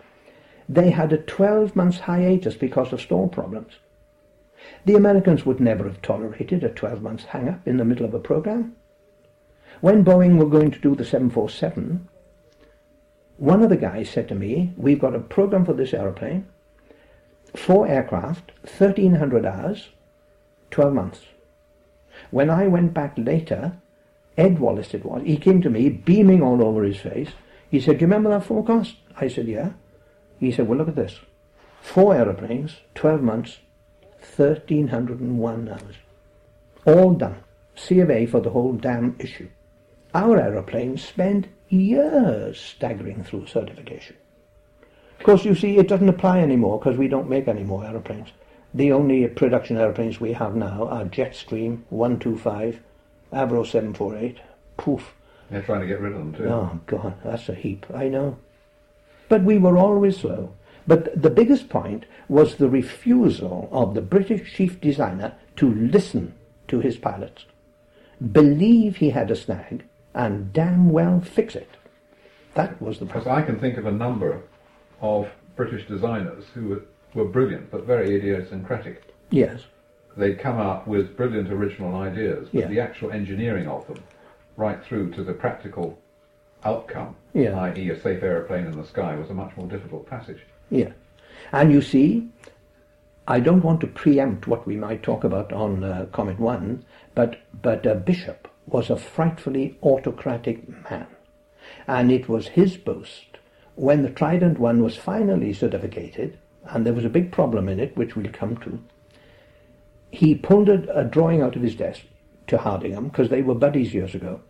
they had a 12 months hiatus because of storm problems. The Americans would never have tolerated a 12 months hang up in the middle of a program. When Boeing were going to do the 747, one of the guys said to me, We've got a program for this aeroplane, four aircraft, 1,300 hours, 12 months. When I went back later, Ed Wallace it was, he came to me, beaming all over his face. He said, Do you remember that forecast? I said, Yeah. He said, Well, look at this. Four aeroplanes, 12 months, 1,301 hours. All done. C of A for the whole damn issue. Our aeroplanes spend years staggering through certification. Of course, you see, it doesn't apply anymore because we don't make any more aeroplanes. The only production aeroplanes we have now are Jetstream 125, Avro 748. Poof. They're trying to get rid of them too. Oh, God, that's a heap. I know. But we were always slow. But the biggest point was the refusal of the British chief designer to listen to his pilots, believe he had a snag, and damn well fix it. That was the Because problem. I can think of a number of British designers who were, were brilliant but very idiosyncratic. Yes. They'd come up with brilliant original ideas, but Yeah. the actual engineering of them, right through to the practical outcome, Yeah. i.e. a safe aeroplane in the sky, was a much more difficult passage. Yeah. And you see, I don't want to preempt what we might talk about on uh, Comet 1, but, but uh, Bishop was a frightfully autocratic man. And it was his boast when the Trident 1 was finally certificated, and there was a big problem in it, which we'll come to. He pulled a, a drawing out of his desk to Hardingham, because they were buddies years ago,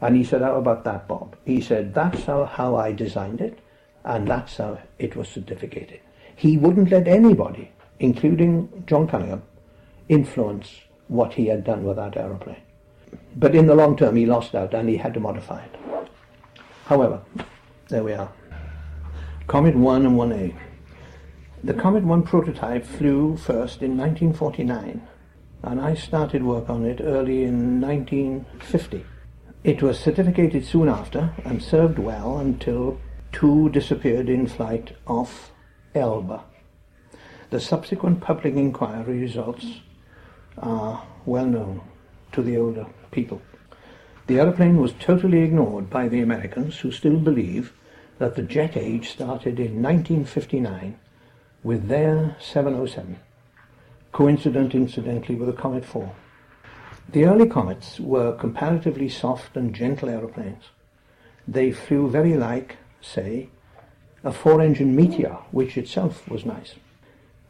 and he said, How about that, Bob? He said, That's how, how I designed it, and that's how it was certificated. He wouldn't let anybody, including John Cunningham, influence what he had done with that aeroplane. But in the long term, he lost out and he had to modify it. However, there we are. Comet 1 and 1A. The Comet 1 prototype flew first in 1949, and I started work on it early in 1950. It was certificated soon after and served well until two disappeared in flight off Elba. The subsequent public inquiry results are well known to the older people. The aeroplane was totally ignored by the Americans, who still believe that the jet age started in 1959 with their 707, coincident incidentally with the Comet 4. The early Comets were comparatively soft and gentle aeroplanes. They flew very like, say, a four-engine Meteor, which itself was nice.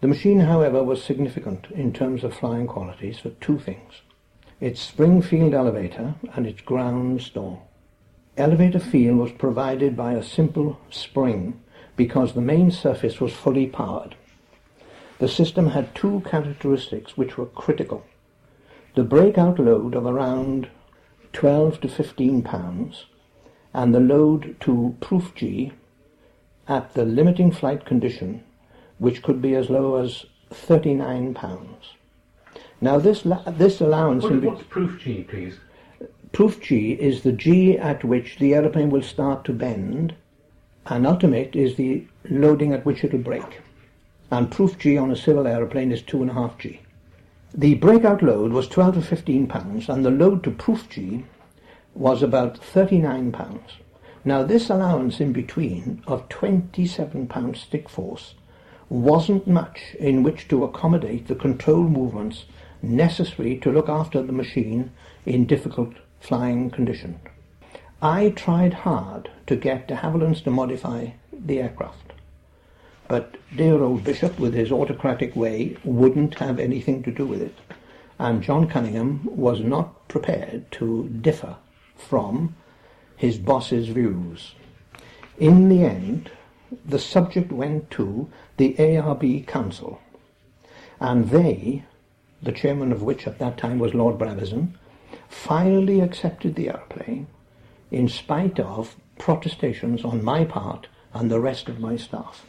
The machine, however, was significant in terms of flying qualities for two things its spring feel elevator and its ground stall. Elevator feel was provided by a simple spring because the main surface was fully powered. The system had two characteristics which were critical. The breakout load of around 12 to 15 pounds and the load to proof G at the limiting flight condition which could be as low as 39 pounds. Now this, la- this allowance What, be- what's proof G, please? Proof G is the G at which the aeroplane will start to bend, and ultimate is the loading at which it'll break. And proof G on a civil aeroplane is 2.5 G. The breakout load was 12 to 15 pounds, and the load to proof G was about 39 pounds. Now, this allowance in between of 27 pounds stick force wasn't much in which to accommodate the control movements necessary to look after the machine in difficult flying conditions. I tried hard to get de Havilland's to modify the aircraft, but dear old Bishop, with his autocratic way, wouldn't have anything to do with it, and John Cunningham was not prepared to differ from his boss's views. In the end, the subject went to the ARB Council, and they, the chairman of which at that time was Lord Brabazon, finally accepted the aeroplane in spite of protestations on my part and the rest of my staff.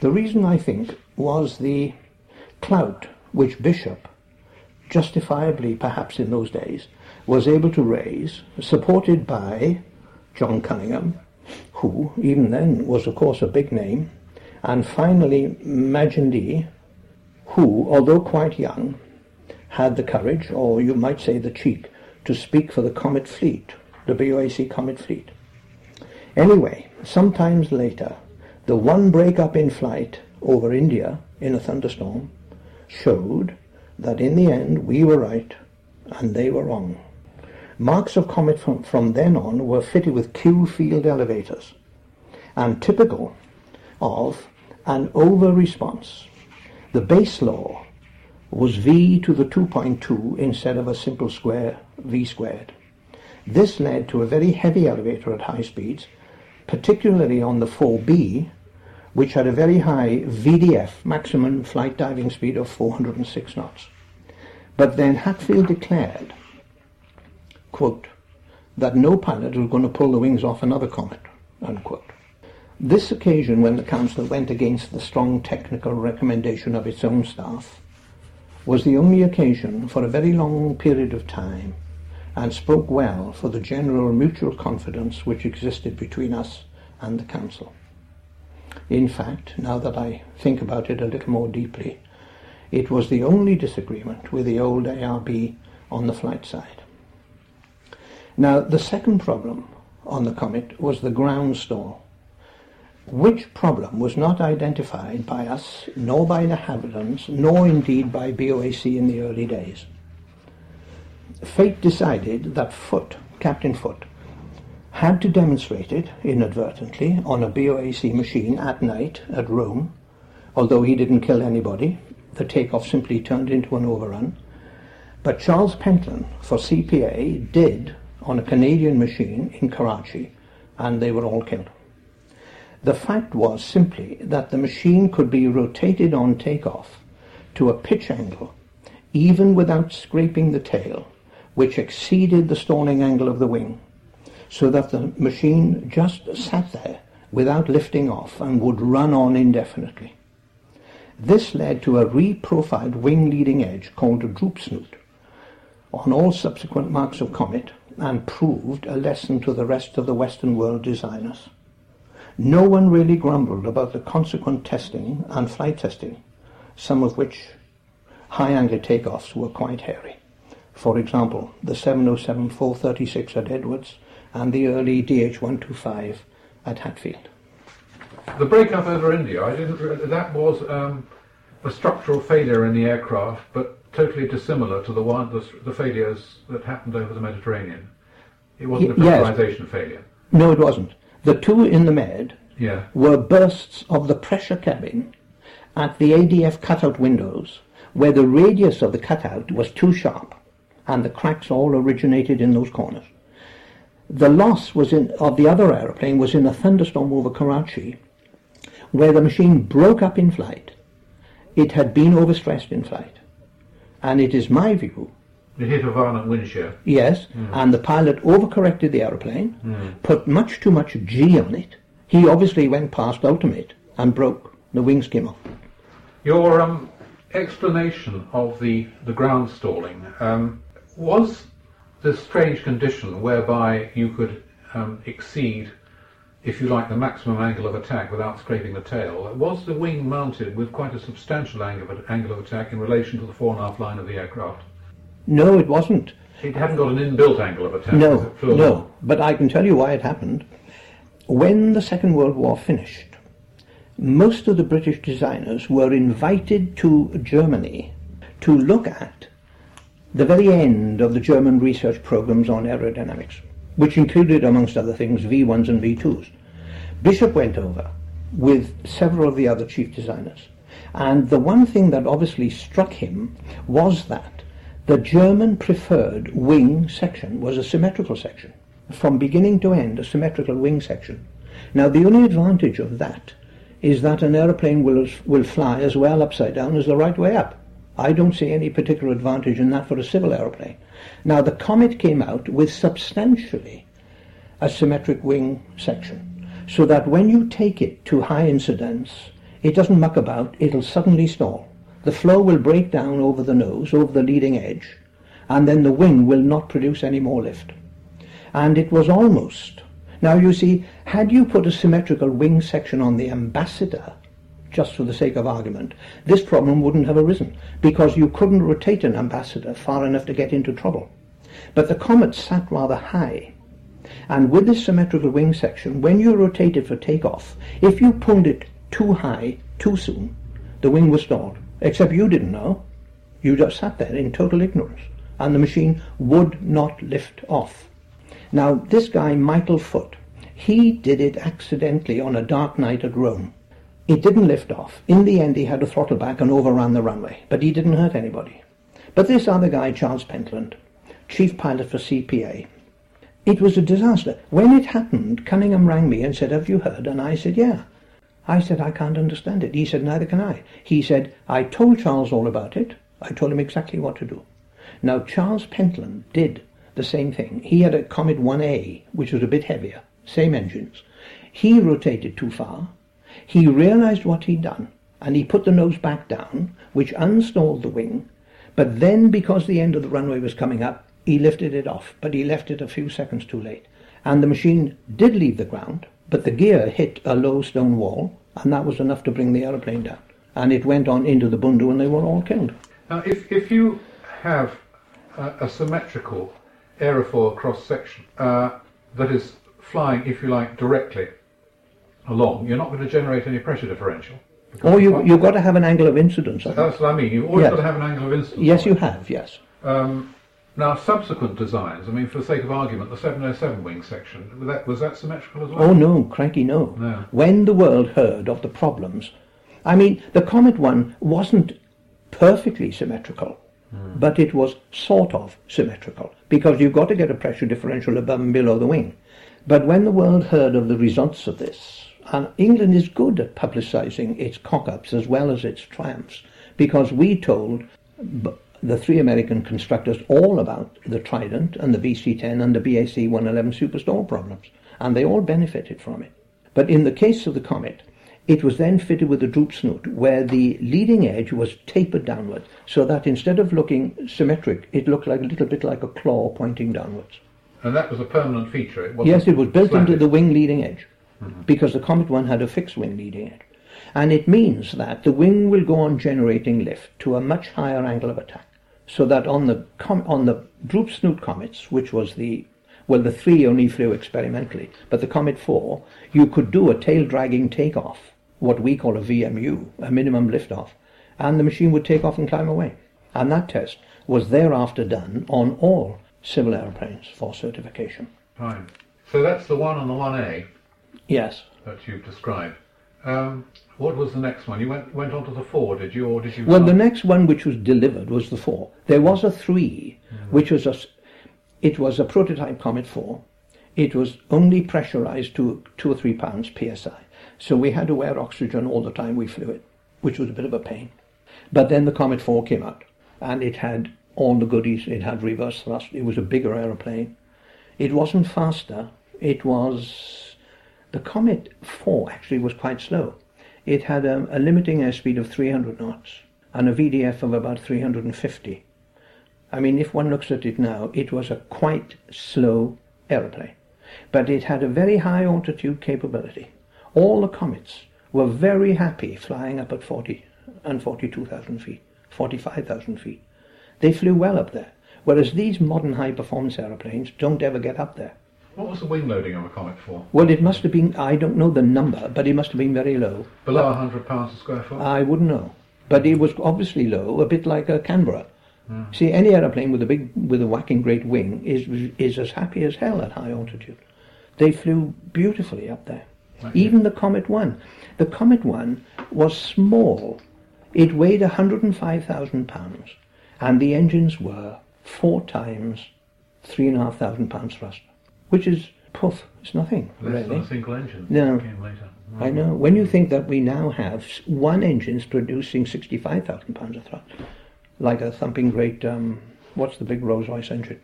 The reason, I think, was the clout which Bishop, justifiably perhaps in those days, was able to raise, supported by John Cunningham, who even then was of course a big name, and finally Majendie, who, although quite young, had the courage, or you might say the cheek, to speak for the Comet Fleet, the BOAC Comet Fleet. Anyway, sometimes later, the one break-up in flight over India in a thunderstorm showed that in the end we were right and they were wrong. Marks of Comet from, from then on were fitted with Q feel elevators and typical of an over response. The base law was V to the 2.2 instead of a simple square V squared. This led to a very heavy elevator at high speeds, particularly on the 4B, which had a very high VDF, maximum flight diving speed of 406 knots. But then Hatfield declared, quote, that no pilot was going to pull the wings off another comet, unquote. This occasion when the Council went against the strong technical recommendation of its own staff was the only occasion for a very long period of time and spoke well for the general mutual confidence which existed between us and the Council. In fact, now that I think about it a little more deeply, it was the only disagreement with the old ARB on the flight side. Now, the second problem on the Comet was the ground stall, which problem was not identified by us, nor by the inhabitants, nor indeed by BOAC in the early days. Fate decided that Foote, Captain Foote, had to demonstrate it inadvertently on a BOAC machine at night at Rome, although he didn't kill anybody. The takeoff simply turned into an overrun. But Charles Pentland for CPA did on a Canadian machine in Karachi, and they were all killed. The fact was simply that the machine could be rotated on takeoff to a pitch angle, even without scraping the tail, which exceeded the stalling angle of the wing so that the machine just sat there without lifting off and would run on indefinitely. This led to a reprofiled wing leading edge called a droop snoot on all subsequent marks of Comet and proved a lesson to the rest of the Western world designers. No one really grumbled about the consequent testing and flight testing, some of which high angle takeoffs were quite hairy. For example, the 707-436 at Edwards and the early DH-125 at Hatfield. The breakup over India, I didn't. That was um, a structural failure in the aircraft, but totally dissimilar to the one the, the failures that happened over the Mediterranean. It wasn't a pressurization yes. failure. No, it wasn't. The two in the Med yeah. were bursts of the pressure cabin at the ADF cutout windows, where the radius of the cutout was too sharp, and the cracks all originated in those corners. The loss was in, of the other aeroplane was in a thunderstorm over Karachi, where the machine broke up in flight. It had been overstressed in flight. And it is my view. It hit a violent wind shear. Yes, mm. and the pilot overcorrected the aeroplane, mm. put much too much G on it. He obviously went past ultimate and broke. The wings came off. Your um, explanation of the, the ground stalling um, was this strange condition whereby you could um, exceed, if you like, the maximum angle of attack without scraping the tail. Was the wing mounted with quite a substantial angle of, angle of attack in relation to the fore and aft line of the aircraft? No, it wasn't. It hadn't got an inbuilt angle of attack. No, no. But I can tell you why it happened. When the Second World War finished, most of the British designers were invited to Germany to look at the very end of the German research programs on aerodynamics, which included, amongst other things, V1s and V2s. Bishop went over with several of the other chief designers. And the one thing that obviously struck him was that the German preferred wing section was a symmetrical section. from beginning to end, a symmetrical wing section. Now, the only advantage of that is that an aeroplane will, will fly as well upside down as the right way up. I don't see any particular advantage in that for a civil aeroplane. Now, the Comet came out with substantially a symmetric wing section, so that when you take it to high incidence, it doesn't muck about, it'll suddenly stall. The flow will break down over the nose, over the leading edge, and then the wing will not produce any more lift. And it was almost. Now you see, had you put a symmetrical wing section on the Ambassador, just for the sake of argument, this problem wouldn't have arisen, because you couldn't rotate an Ambassador far enough to get into trouble. But the Comet sat rather high, and with this symmetrical wing section, when you rotate it for takeoff, if you pulled it too high too soon, the wing was stalled. Except you didn't know. You just sat there in total ignorance and the machine would not lift off. Now, this guy, Michael Foot, he did it accidentally on a dark night at Rome. It didn't lift off. In the end, he had to throttle back and overran the runway, but he didn't hurt anybody. But this other guy, Charles Pentland, chief pilot for CPA, it was a disaster. When it happened, Cunningham rang me and said, Have you heard? And I said, Yeah. I said, I can't understand it. He said, Neither can I. He said, I told Charles all about it. I told him exactly what to do. Now, Charles Pentland did the same thing. He had a Comet 1A, which was a bit heavier, same engines. He rotated too far. He realized what he'd done, and he put the nose back down, which unstalled the wing. But then, because the end of the runway was coming up, he lifted it off, but he left it a few seconds too late. And the machine did leave the ground, but the gear hit a low stone wall, and that was enough to bring the aeroplane down. And it went on into the Bundu, and they were all killed. Now, if, if you have a, a symmetrical aerofoil cross section uh, that is flying, if you like, directly along, you're not going to generate any pressure differential. Or you, you've got to have an angle of incidence. That's what I mean. You've always yes. got to have an angle of incidence. Yes, you have, yes. Um, now, subsequent designs, I mean, for the sake of argument, the 707 wing section, was that, was that symmetrical as well? Oh, no, cranky, no. no. When the world heard of the problems, I mean, the Comet one wasn't perfectly symmetrical. Mm. But it was sort of symmetrical because you've got to get a pressure differential above and below the wing. But when the world heard of the results of this, and England is good at publicising its cock-ups as well as its triumphs, because we told the three American constructors all about the Trident and the VC-10 and the BAC-111 superstall problems, and they all benefited from it. But in the case of the Comet, it was then fitted with a droop snoot where the leading edge was tapered downwards so that instead of looking symmetric, it looked like a little bit like a claw pointing downwards. And that was a permanent feature? It yes, it was built into the wing leading edge mm-hmm. because the Comet 1 had a fixed wing leading edge. And it means that the wing will go on generating lift to a much higher angle of attack. So that on the com- on the droop snoot comets, which was the well, the three only flew experimentally, but the Comet 4, you could do a tail dragging takeoff what we call a VMU, a minimum liftoff, and the machine would take off and climb away. And that test was thereafter done on all civil aeroplanes for certification. Fine. So that's the one on the 1A? Yes. That you've described. Um, what was the next one? You went went on to the 4, did you, or did you... Well, the next one which was delivered was the 4. There was a 3, mm-hmm. which was a... It was a prototype Comet 4. It was only pressurized to 2 or 3 pounds psi. So we had to wear oxygen all the time we flew it, which was a bit of a pain. But then the Comet 4 came out, and it had all the goodies. It had reverse thrust. It was a bigger aeroplane. It wasn't faster. It was... The Comet 4 actually was quite slow. It had a, a limiting airspeed of 300 knots and a VDF of about 350. I mean, if one looks at it now, it was a quite slow aeroplane. But it had a very high altitude capability all the comets were very happy flying up at 40 and 42,000 feet, 45,000 feet. They flew well up there, whereas these modern high-performance aeroplanes don't ever get up there. What was the wing loading of a Comet 4? Well, it must have been, I don't know the number, but it must have been very low. Below 100 pounds a square foot? I wouldn't know. But it was obviously low, a bit like a Canberra. Mm. See, any aeroplane with a big, with a whacking great wing is, is as happy as hell at high altitude. They flew beautifully up there. Even the Comet 1. The Comet 1 was small. It weighed 105,000 pounds, and the engines were four times three and a half thousand pounds thrust. Which is poof, it's nothing Less really. a single engine. No. Came later. I know. When you think that we now have one engine's producing sixty-five thousand pounds of thrust, like a thumping great. Um, what's the big Rolls-Royce engine?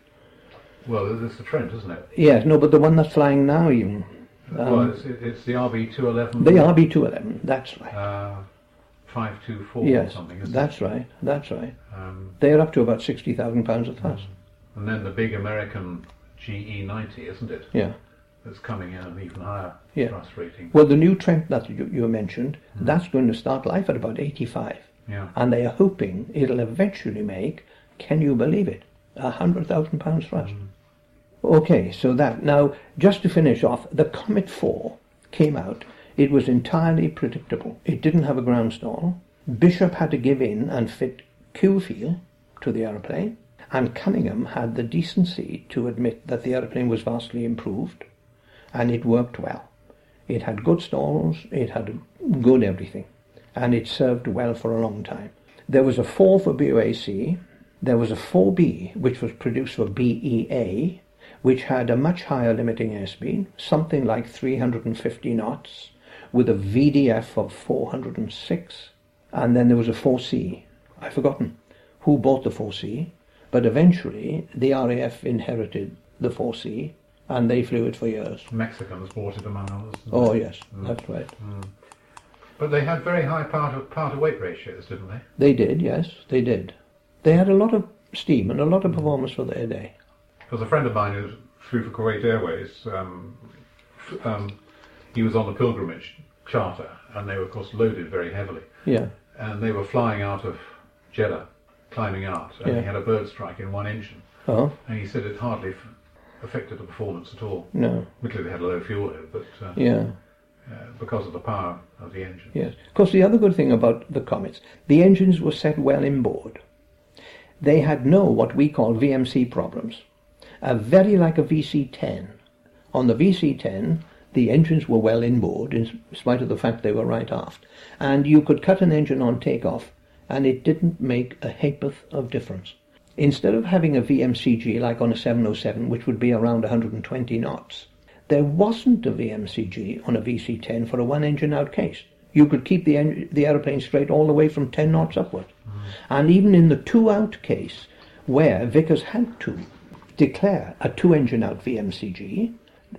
Well, it's the Trent, isn't it? Yes, no, but the one that's flying now, even well, it's, it's the RB211. the RB211. That's right. Uh, 524 or yes, something, isn't that's right. That's right. Um, They're up to about sixty thousand pounds of thrust. and then the big American GE90, isn't it? Yeah. That's coming in an even higher Yeah. thrust rating. Well, the new Trent that you, you mentioned, hmm. that's going to start life at about eighty-five. Yeah. and they are hoping it'll eventually make, can you believe it, a hundred thousand pounds thrust. Hmm. Okay, so that now just to finish off, the Comet Four came out. It was entirely predictable. It didn't have a ground stall. Bishop had to give in and fit Q-Feel to the aeroplane, and Cunningham had the decency to admit that the aeroplane was vastly improved, and it worked well. It had good stalls, it had good everything, and it served well for a long time. There was a 4 for BOAC, there was a 4B which was produced for BEA, which had a much higher limiting airspeed, something like 350 knots, with a VDF of 406, and then there was a 4C. I've forgotten who bought the 4C, but eventually the RAF inherited the 4C, and they flew it for years. Mexicans bought it among others. Oh yes, that's right. But they had very high power to, power to weight ratios, didn't they? They did, yes, they did. They had a lot of steam and a lot of performance for their day. Because a friend of mine who flew for Kuwait Airways, um, um, he was on a pilgrimage charter, and they were, of course, loaded very heavily. Yeah, And they were flying out of Jeddah, climbing out, and Yeah. he had a bird strike in one engine. oh, And he said it hardly f- affected the performance at all. no, Admittedly, they had a low fuel load, but uh, yeah, uh, because of the power of the engine. yes. Of course, the other good thing about the Comets, the engines were set well inboard. They had no what we call VMC problems, uh, very like a VC-10. On the VC-10, the engines were well inboard, in spite of the fact they were right aft, and you could cut an engine on takeoff, and it didn't make a ha'porth of difference. Instead of having a VMCG like on a 707, which would be around 120 knots, there wasn't a VMCG on a VC-10 for a one-engine out case. You could keep the, en- the aeroplane straight all the way from 10 knots upward. Mm-hmm. And even in the two-out case, where Vickers had to declare a two-engine out VMCG,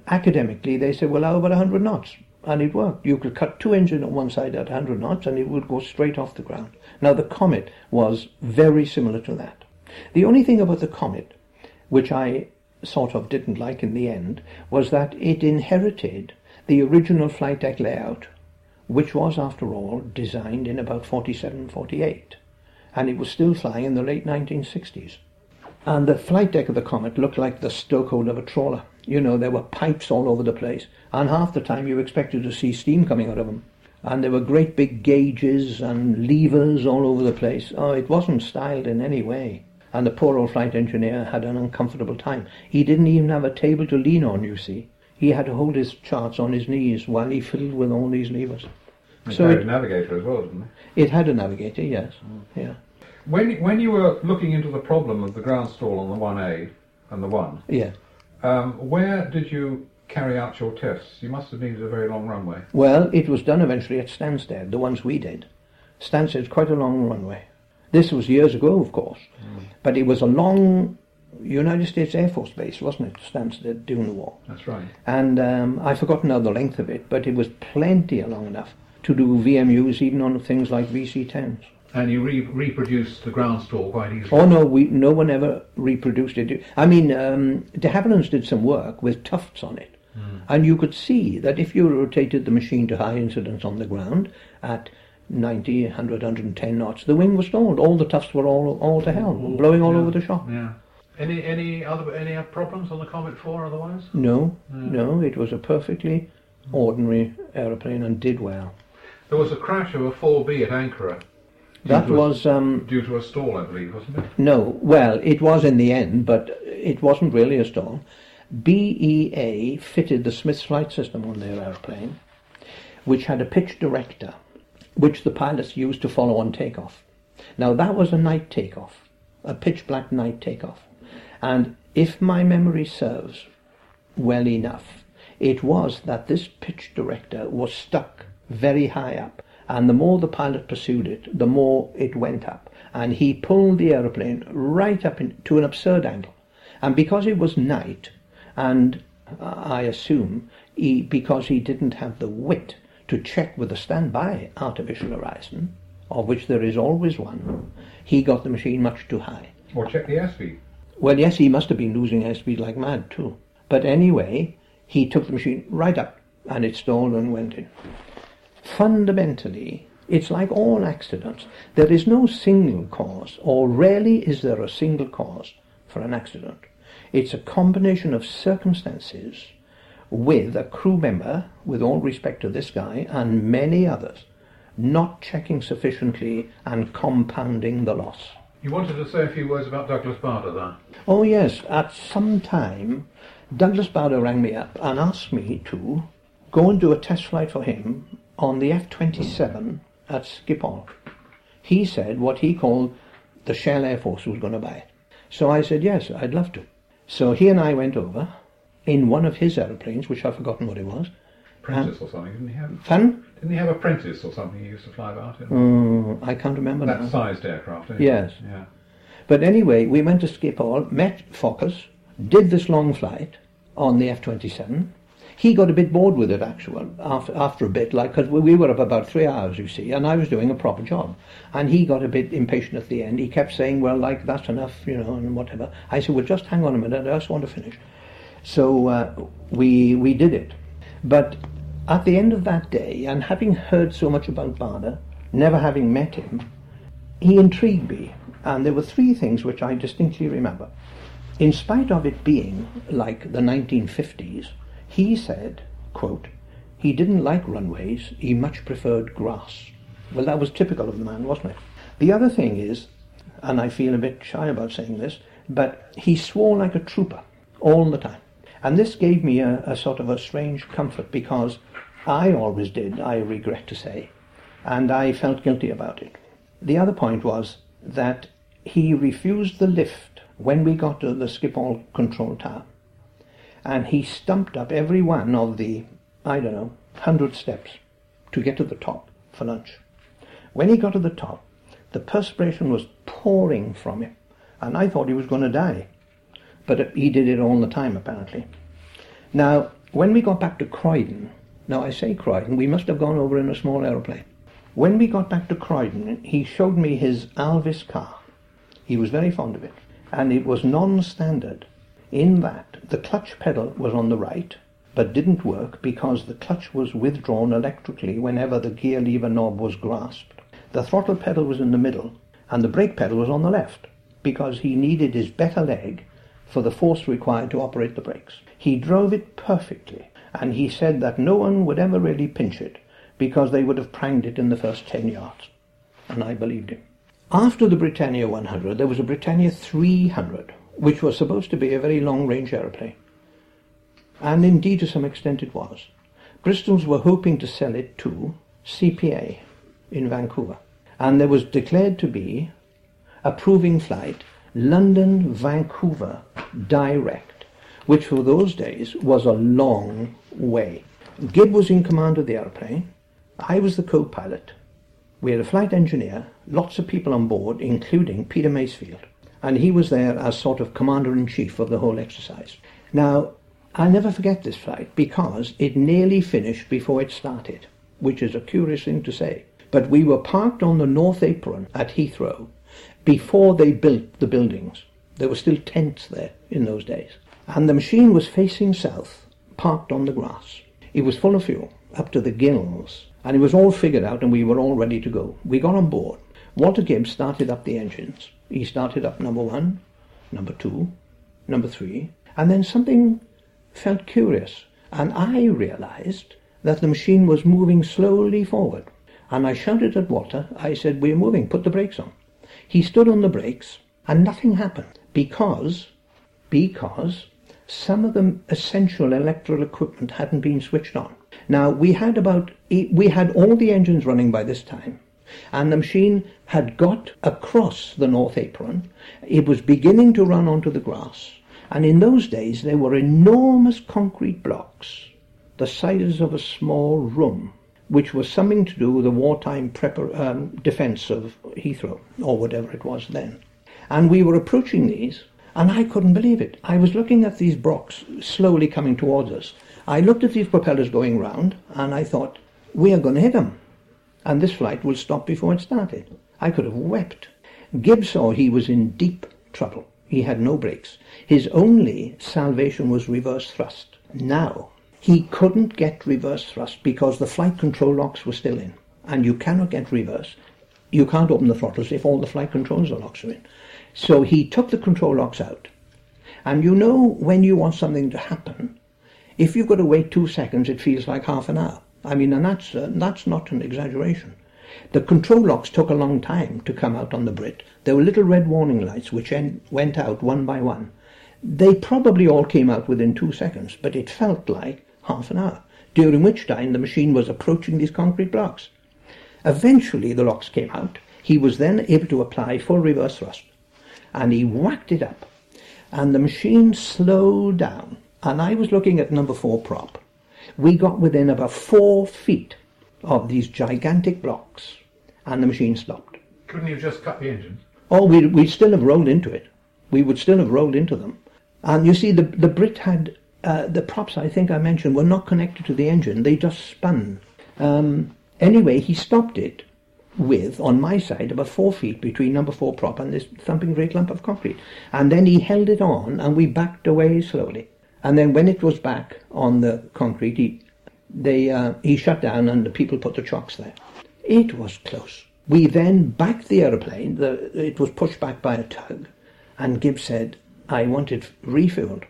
academically they said, well, how about 100 knots? And it worked. You could cut two engines on one side at 100 knots and it would go straight off the ground. Now, the Comet was very similar to that. The only thing about the Comet, which I sort of didn't like in the end, was that it inherited the original flight deck layout, which was, after all, designed in about 47, 48. And it was still flying in the late 1960s. And the flight deck of the Comet looked like the stokehold of a trawler. You know, there were pipes all over the place, and half the time you expected to see steam coming out of them. And there were great big gauges and levers all over the place. Oh, it wasn't styled in any way. And the poor old flight engineer had an uncomfortable time. He didn't even have a table to lean on, you see. He had to hold his charts on his knees while he fiddled with all these levers. They So carried it- a navigator as well, didn't they? It had a navigator, yes. Yeah. When when you were looking into the problem of the ground stall on the one A and the one, Yeah. um, where did you carry out your tests? You must have needed a very long runway. Well, it was done eventually at Stansted, the ones we did. Stansted's quite a long runway. This was years ago, of course, but it was a long United States Air Force base, wasn't it, Stansted, during the war? That's right. And um, I've forgotten now the length of it, but it was plenty long enough to do VMUs even on things like VC-10s. And you re- reproduced the ground stall quite easily. Oh no, we no one ever reproduced it. I mean, um, de Havilland's did some work with tufts on it, and you could see that if you rotated the machine to high incidence on the ground at 90, 100, 110 knots, the wing was stalled. All the tufts were all all to hell, blowing all yeah. over the shop. Yeah. Any any other any problems on the Comet Four otherwise? No, no, it was a perfectly ordinary aeroplane and did well. There was a crash of a 4B at Ankara. That to a- was um, due to a stall, I believe, wasn't it? No, well, it was in the end, but it wasn't really a stall. BEA fitted the Smiths flight system on their airplane, which had a pitch director, which the pilots used to follow on takeoff. Now, that was a night takeoff, a pitch black night takeoff. And if my memory serves well enough. It was that this pitch director was stuck very high up, and the more the pilot pursued it, the more it went up, and he pulled the aeroplane right up in, to an absurd angle. And because it was night, and I assume he, because he didn't have the wit to check with a standby artificial horizon, of which there is always one, he got the machine much too high. Or check the airspeed. Well, yes, he must have been losing airspeed like mad too. But anyway, he took the machine right up and it stalled and went in. Fundamentally, it's like all accidents. There is no single cause, or rarely is there a single cause for an accident. It's a combination of circumstances with a crew member, with all respect to this guy and many others, not checking sufficiently and compounding the loss. You wanted to say a few words about Douglas Bader there. Oh, yes, at some time, Douglas Bader rang me up and asked me to go and do a test flight for him on the F 27 at Schiphol. He said what he called the Shell Air Force was going to buy it. So I said, yes, I'd love to. So he and I went over in one of his aeroplanes, which I've forgotten what it was. Apprentice or something, didn't he have? Fun? Didn't he have apprentice or something he used to fly about in? Mm, I can't remember that now. sized aircraft, anyway. Yes. Yeah. But anyway, we went to Schiphol, met Fokkers, did this long flight on the F-27. He got a bit bored with it, actually, after, after a bit, like, because we were up about three hours, you see, and I was doing a proper job. And he got a bit impatient at the end. He kept saying, well, like, that's enough, you know, and whatever. I said, well, just hang on a minute, I just want to finish. So uh, we, we did it. But at the end of that day, and having heard so much about Bader, never having met him, he intrigued me. And there were three things which I distinctly remember. In spite of it being like the 1950s, he said, quote, he didn't like runways, he much preferred grass. Well, that was typical of the man, wasn't it? The other thing is, and I feel a bit shy about saying this, but he swore like a trooper all the time. And this gave me a, a sort of a strange comfort because I always did, I regret to say, and I felt guilty about it. The other point was that he refused the lift when we got to the Schiphol control tower, and he stumped up every one of the, I don't know, hundred steps to get to the top for lunch. When he got to the top, the perspiration was pouring from him, and I thought he was going to die. But he did it all the time, apparently. Now, when we got back to Croydon, now I say Croydon, we must have gone over in a small aeroplane. When we got back to Croydon, he showed me his Alvis car. He was very fond of it, and it was non-standard in that the clutch pedal was on the right, but didn't work because the clutch was withdrawn electrically whenever the gear lever knob was grasped. The throttle pedal was in the middle, and the brake pedal was on the left, because he needed his better leg for the force required to operate the brakes. He drove it perfectly, and he said that no one would ever really pinch it, because they would have pranged it in the first ten yards. And I believed him. After the Britannia 100, there was a Britannia 300, which was supposed to be a very long-range aeroplane. And indeed, to some extent, it was. Bristol's were hoping to sell it to CPA in Vancouver. And there was declared to be a proving flight, London Vancouver direct, which for those days was a long way. Gibb was in command of the aeroplane. I was the co pilot. We had a flight engineer, lots of people on board, including Peter Masefield. And he was there as sort of commander in chief of the whole exercise. Now, I'll never forget this flight because it nearly finished before it started, which is a curious thing to say. But we were parked on the North Apron at Heathrow before they built the buildings. There were still tents there in those days. And the machine was facing south, parked on the grass. It was full of fuel, up to the gills, and it was all figured out and we were all ready to go. We got on board. Walter Gibbs started up the engines. He started up number one, number two, number three, and then something felt curious, and I realized that the machine was moving slowly forward. And I shouted at Walter, I said, We're moving, put the brakes on. He stood on the brakes, and nothing happened because, because some of the essential electrical equipment hadn't been switched on. Now, we had about, we had all the engines running by this time, and the machine had got across the North Apron. It was beginning to run onto the grass, And in those days, there were enormous concrete blocks, the size of a small room, which was something to do with the wartime prepar- um, defence of Heathrow, or whatever it was then. And we were approaching these, and I couldn't believe it. I was looking at these blocks slowly coming towards us. I looked at these propellers going round, and I thought, we are going to hit them, and this flight will stop before it started. I could have wept. Gibbs saw he was in deep trouble. He had no brakes. His only salvation was reverse thrust. Now, he couldn't get reverse thrust because the flight control locks were still in. And you cannot get reverse. You can't open the throttles if all the flight controls are locks are in. So he took the control locks out. And you know when you want something to happen, if you've got to wait two seconds, it feels like half an hour. I mean, and that's, uh, that's not an exaggeration. The control locks took a long time to come out on the Brit. There were little red warning lights which en- went out one by one. They probably all came out within two seconds, but it felt like half an hour, during which time the machine was approaching these concrete blocks. Eventually the locks came out. He was then able to apply full reverse thrust, and he whacked it up, and the machine slowed down. And I was looking at number four prop. We got within about four feet of these gigantic blocks, and the machine stopped. Couldn't you just cut the engines? Oh, we we'd still have rolled into it. We would still have rolled into them. And you see, the the Brit had uh, the props. I think I mentioned were not connected to the engine. They just spun. Um, anyway, he stopped it with on my side about four feet between number four prop and this thumping great lump of concrete. And then he held it on, and we backed away slowly. And then when it was back on the concrete, he they uh, he shut down, and the people put the chocks there. It was close. We then backed the aeroplane. The, it was pushed back by a tug, and Gibbs said, "I want it refueled."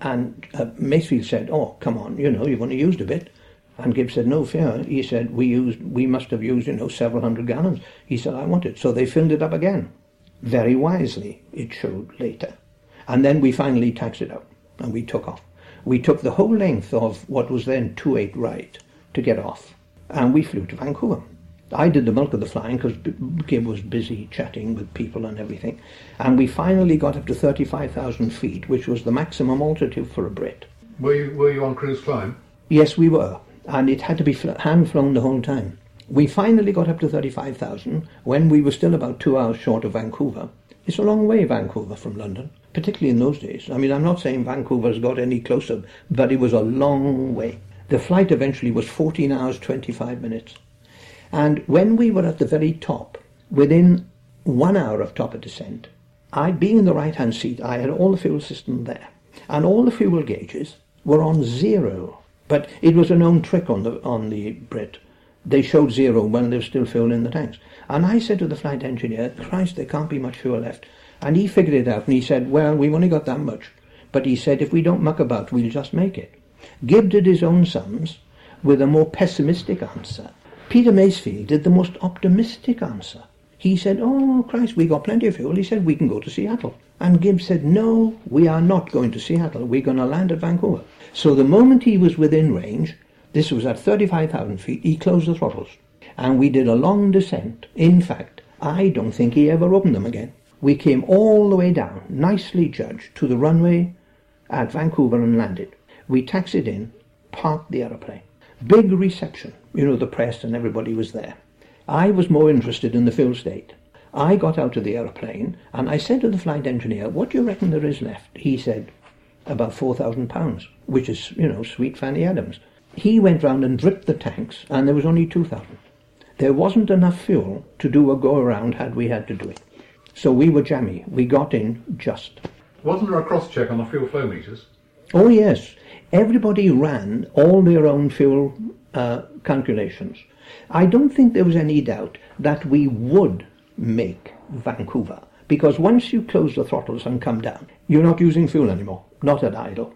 And uh, Masefield said, "Oh, come on, you know, you've only used a bit." And Gibbs said, "No fear." He said, "We used, we must have used, you know, several hundred gallons." He said, "I want it." So they filled it up again, very wisely. It showed later, and then we finally taxed it out, and we took off. We took the whole length of what was then 28 right to get off, and we flew to Vancouver. I did the bulk of the flying because Gibb was busy chatting with people and everything, and we finally got up to 35,000 feet, which was the maximum altitude for a Brit. Were you were you on cruise climb? Yes, we were, and it had to be fl- hand flown the whole time. We finally got up to 35,000 when we were still about two hours short of Vancouver. It's a long way, Vancouver, from London, particularly in those days. I mean, I'm not saying Vancouver's got any closer, but it was a long way. The flight eventually was 14 hours, 25 minutes. And when we were at the very top, within one hour of top of descent, I, being in the right-hand seat, I had all the fuel system there. And all the fuel gauges were on zero. But it was a known trick on the, on the Brit. They showed zero when there was still fuel in the tanks. And I said to the flight engineer, Christ, there can't be much fuel left. And he figured it out and he said, well, we've only got that much. But he said, if we don't muck about, we'll just make it. Gibb did his own sums with a more pessimistic answer. Peter Masefield did the most optimistic answer. He said, oh, Christ, we got plenty of fuel. He said, we can go to Seattle. And Gibbs said, no, we are not going to Seattle. We're going to land at Vancouver. So the moment he was within range, this was at 35,000 feet, he closed the throttles. And we did a long descent. In fact, I don't think he ever opened them again. We came all the way down, nicely judged, to the runway at Vancouver and landed. We taxied in, parked the aeroplane. Big reception. You know, the press and everybody was there. I was more interested in the fuel state. I got out of the aeroplane and I said to the flight engineer, what do you reckon there is left? He said, about 4,000 pounds, which is, you know, sweet Fanny Adams. He went round and dripped the tanks and there was only 2,000. There wasn't enough fuel to do a go around had we had to do it. So we were jammy. We got in just. Wasn't there a cross check on the fuel flow meters? Oh, yes. Everybody ran all their own fuel uh, calculations. I don't think there was any doubt that we would make Vancouver because once you close the throttles and come down, you're not using fuel anymore, not at idle.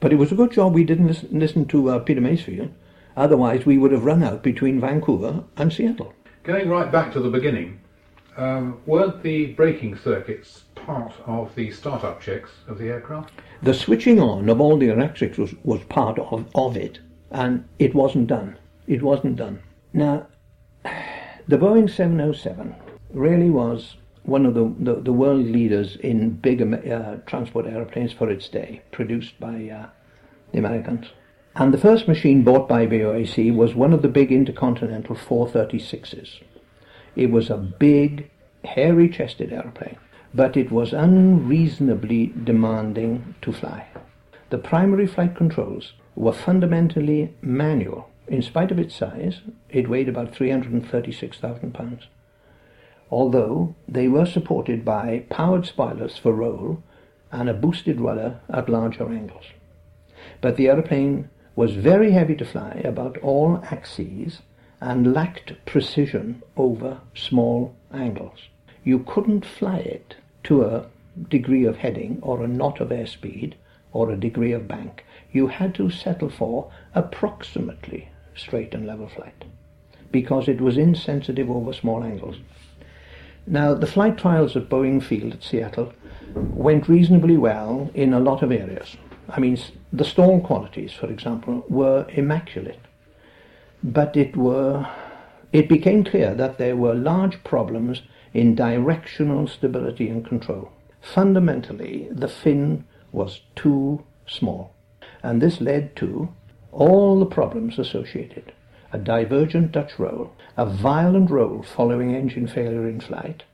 But it was a good job we didn't listen, listen to uh, Peter Masefield. Otherwise, we would have run out between Vancouver and Seattle. Going right back to the beginning, um, weren't the braking circuits part of the startup checks of the aircraft? The switching on of all the electrics was, was part of, of it, and it wasn't done. It wasn't done. Now, (sighs) the Boeing 707 really was one of the, the, the world leaders in big uh, transport aeroplanes for its day, produced by uh, the Americans. And the first machine bought by BOAC was one of the big Intercontinental 436s. It was a big, hairy-chested aeroplane, but it was unreasonably demanding to fly. The primary flight controls were fundamentally manual. In spite of its size, it weighed about 336,000 pounds. Although they were supported by powered spoilers for roll and a boosted rudder at larger angles. But the aeroplane was very heavy to fly about all axes and lacked precision over small angles. You couldn't fly it to a degree of heading or a knot of airspeed or a degree of bank. You had to settle for approximately straight and level flight because it was insensitive over small angles. Now, the flight trials at Boeing Field at Seattle went reasonably well in a lot of areas. I mean, the stall qualities, for example, were immaculate. But it were it became clear that there were large problems in directional stability and control. Fundamentally, the fin was too small, and this led to all the problems associated. A divergent Dutch roll, a violent roll following engine failure in flight,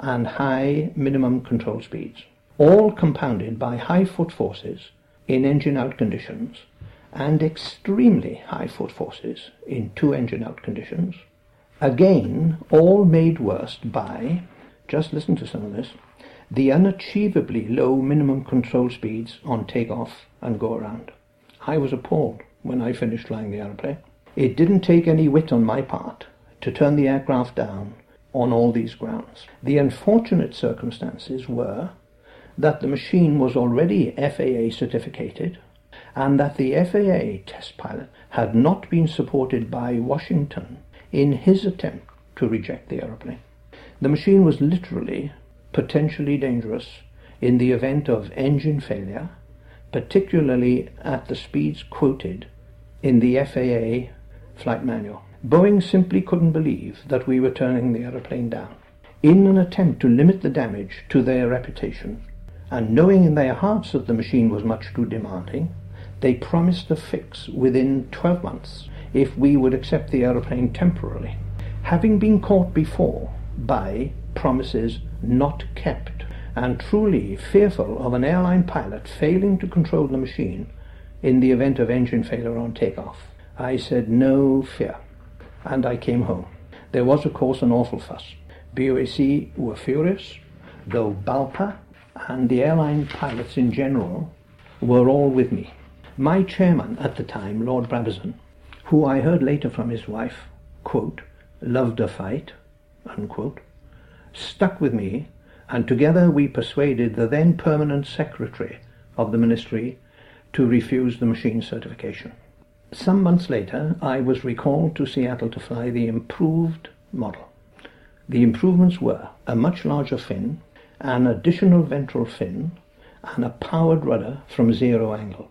and high minimum control speeds, all compounded by high foot forces in engine out conditions and extremely high foot forces in two engine out conditions. Again, all made worse by, just listen to some of this, the unachievably low minimum control speeds on takeoff and go around. I was appalled when I finished flying the aeroplane. It didn't take any wit on my part to turn the aircraft down on all these grounds. The unfortunate circumstances were that the machine was already FAA certificated and that the FAA test pilot had not been supported by Washington in his attempt to reject the aeroplane. The machine was literally potentially dangerous in the event of engine failure, particularly at the speeds quoted in the FAA flight manual. Boeing simply couldn't believe that we were turning the aeroplane down. In an attempt to limit the damage to their reputation, and knowing in their hearts that the machine was much too demanding, they promised a fix within 12 months if we would accept the aeroplane temporarily. Having been caught before by promises not kept, and truly fearful of an airline pilot failing to control the machine in the event of engine failure on takeoff, I said no fear, and I came home. There was, of course, an awful fuss. BOAC were furious, though BALPA and the airline pilots in general were all with me. My chairman at the time, Lord Brabazon, who I heard later from his wife, quote, loved a fight, unquote, stuck with me, and together we persuaded the then permanent secretary of the ministry to refuse the machine certification. Some months later, I was recalled to Seattle to fly the improved model. The improvements were a much larger fin, an additional ventral fin, and a powered rudder from zero angle.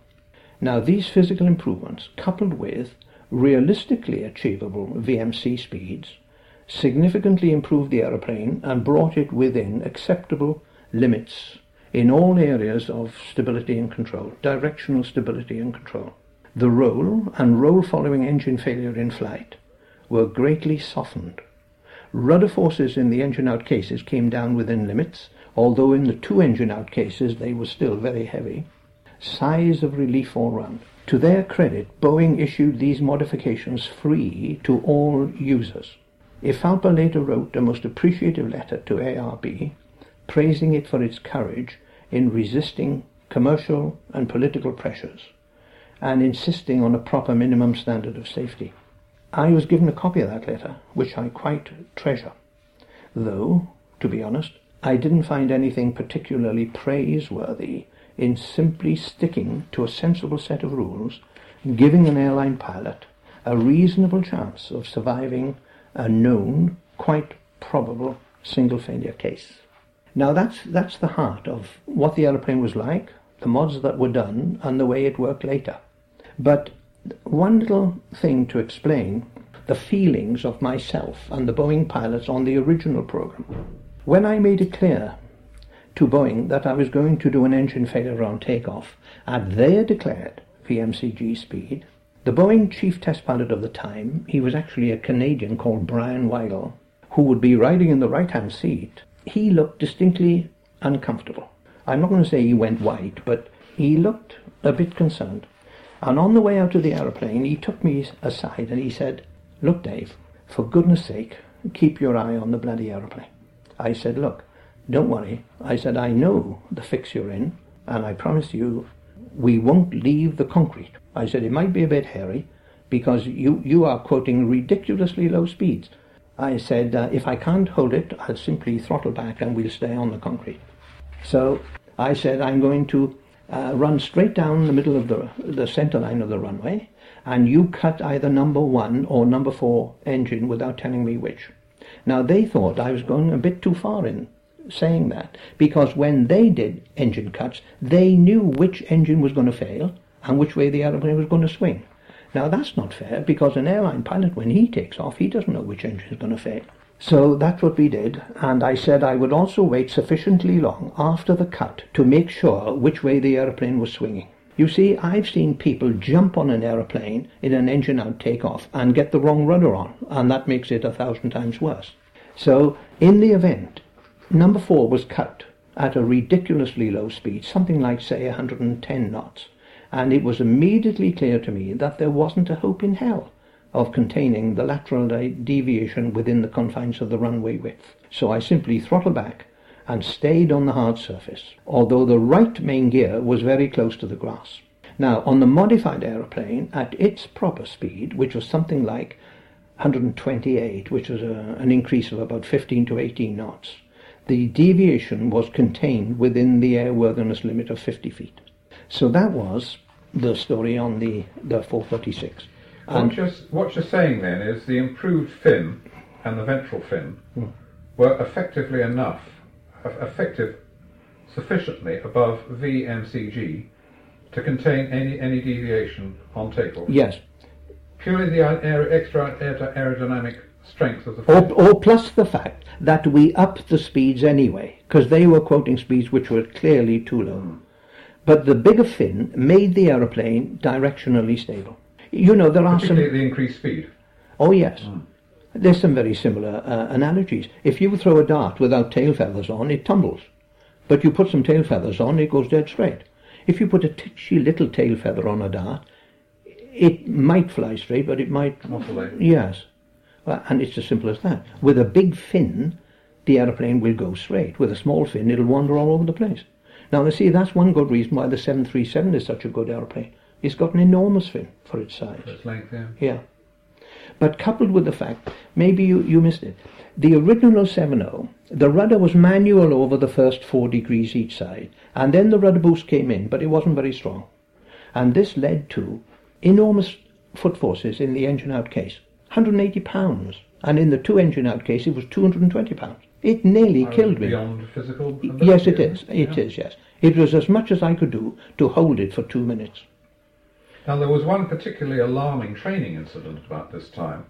Now, these physical improvements, coupled with realistically achievable VMC speeds, significantly improved the aeroplane and brought it within acceptable limits in all areas of stability and control, directional stability and control. The roll and roll following engine failure in flight were greatly softened. Rudder forces in the engine out cases came down within limits although in the two engine out cases they were still very heavy. Size of relief all round. To their credit, Boeing issued these modifications free to all users. IFALPA later wrote a most appreciative letter to ARB, praising it for its courage in resisting commercial and political pressures and insisting on a proper minimum standard of safety. I was given a copy of that letter, which I quite treasure, though, to be honest, I didn't find anything particularly praiseworthy in simply sticking to a sensible set of rules, giving an airline pilot a reasonable chance of surviving a known, quite probable single failure case. Now that's that's the heart of what the aeroplane was like, the mods that were done, and the way it worked later. But one little thing to explain the feelings of myself and the Boeing pilots on the original program. When I made it clear to Boeing that I was going to do an engine failure on takeoff at their declared VMCG speed, the Boeing chief test pilot of the time, he was actually a Canadian called Brien Wygle, who would be riding in the right hand seat, he looked distinctly uncomfortable. I'm not going to say he went white, but he looked a bit concerned. And on the way out of the aeroplane, he took me aside and he said, Look, Dave, for goodness sake, keep your eye on the bloody aeroplane. I said, Look, don't worry. I said, I know the fix you're in, and I promise you we won't leave the concrete. I said, it might be a bit hairy because you, you are quoting ridiculously low speeds. I said, uh, if I can't hold it, I'll simply throttle back and we'll stay on the concrete. So I said, I'm going to uh, run straight down the middle of the, the center line of the runway, and you cut either number one or number four engine without telling me which. Now they thought I was going a bit too far in saying that because when they did engine cuts, they knew which engine was going to fail and which way the aeroplane was going to swing. Now that's not fair because an airline pilot, when he takes off, he doesn't know which engine is going to fail. So that's what we did, and I said I would also wait sufficiently long after the cut to make sure which way the aeroplane was swinging. You see, I've seen people jump on an aeroplane in an engine out takeoff and get the wrong rudder on, and that makes it a thousand times worse. So, in the event, number four was cut at a ridiculously low speed, something like, say, 110 knots, and it was immediately clear to me that there wasn't a hope in hell of containing the lateral uh, deviation within the confines of the runway width. So I simply throttled back and stayed on the hard surface, although the right main gear was very close to the grass. Now, on the modified aeroplane, at its proper speed, which was something like 128, which was a, an increase of about 15 to 18 knots, the deviation was contained within the airworthiness limit of 50 feet. So that was the story on the, the 436. What you're, what you're saying then is the improved fin and the ventral fin hmm. were effectively enough, effective sufficiently above VMCG to contain any, any deviation on takeoff? Yes. Purely the aer- extra aerodynamic strength of the? Or, or plus the fact that we upped the speeds anyway, because they were quoting speeds which were clearly too low. Mm. But the bigger fin made the aeroplane directionally stable. You know, there are some. the increased speed. Oh, yes. Mm. There's some very similar uh, analogies. If you throw a dart without tail feathers on, it tumbles. But you put some tail feathers on, it goes dead straight. If you put a titchy little tail feather on a dart, it might fly straight, but it might. Not fly. Yes. Well, and it's as simple as that. With a big fin, the aeroplane will go straight. With a small fin, it'll wander all over the place. Now, you see, that's one good reason why the 737 is such a good aeroplane. It's got an enormous fin for its size. For its length, yeah. Yeah. But coupled with the fact, maybe you, you missed it, the original 70, the rudder was manual over the first four degrees each side, and then the rudder boost came in, but it wasn't very strong. And this led to enormous foot forces in the engine out case, 180 pounds, and in the two engine out case it was 220 pounds. It nearly killed me. Beyond physical ability, Yes, it is. It yeah. is. yes. It was as much as I could do to hold it for two minutes. Now, there was one particularly alarming training incident about this time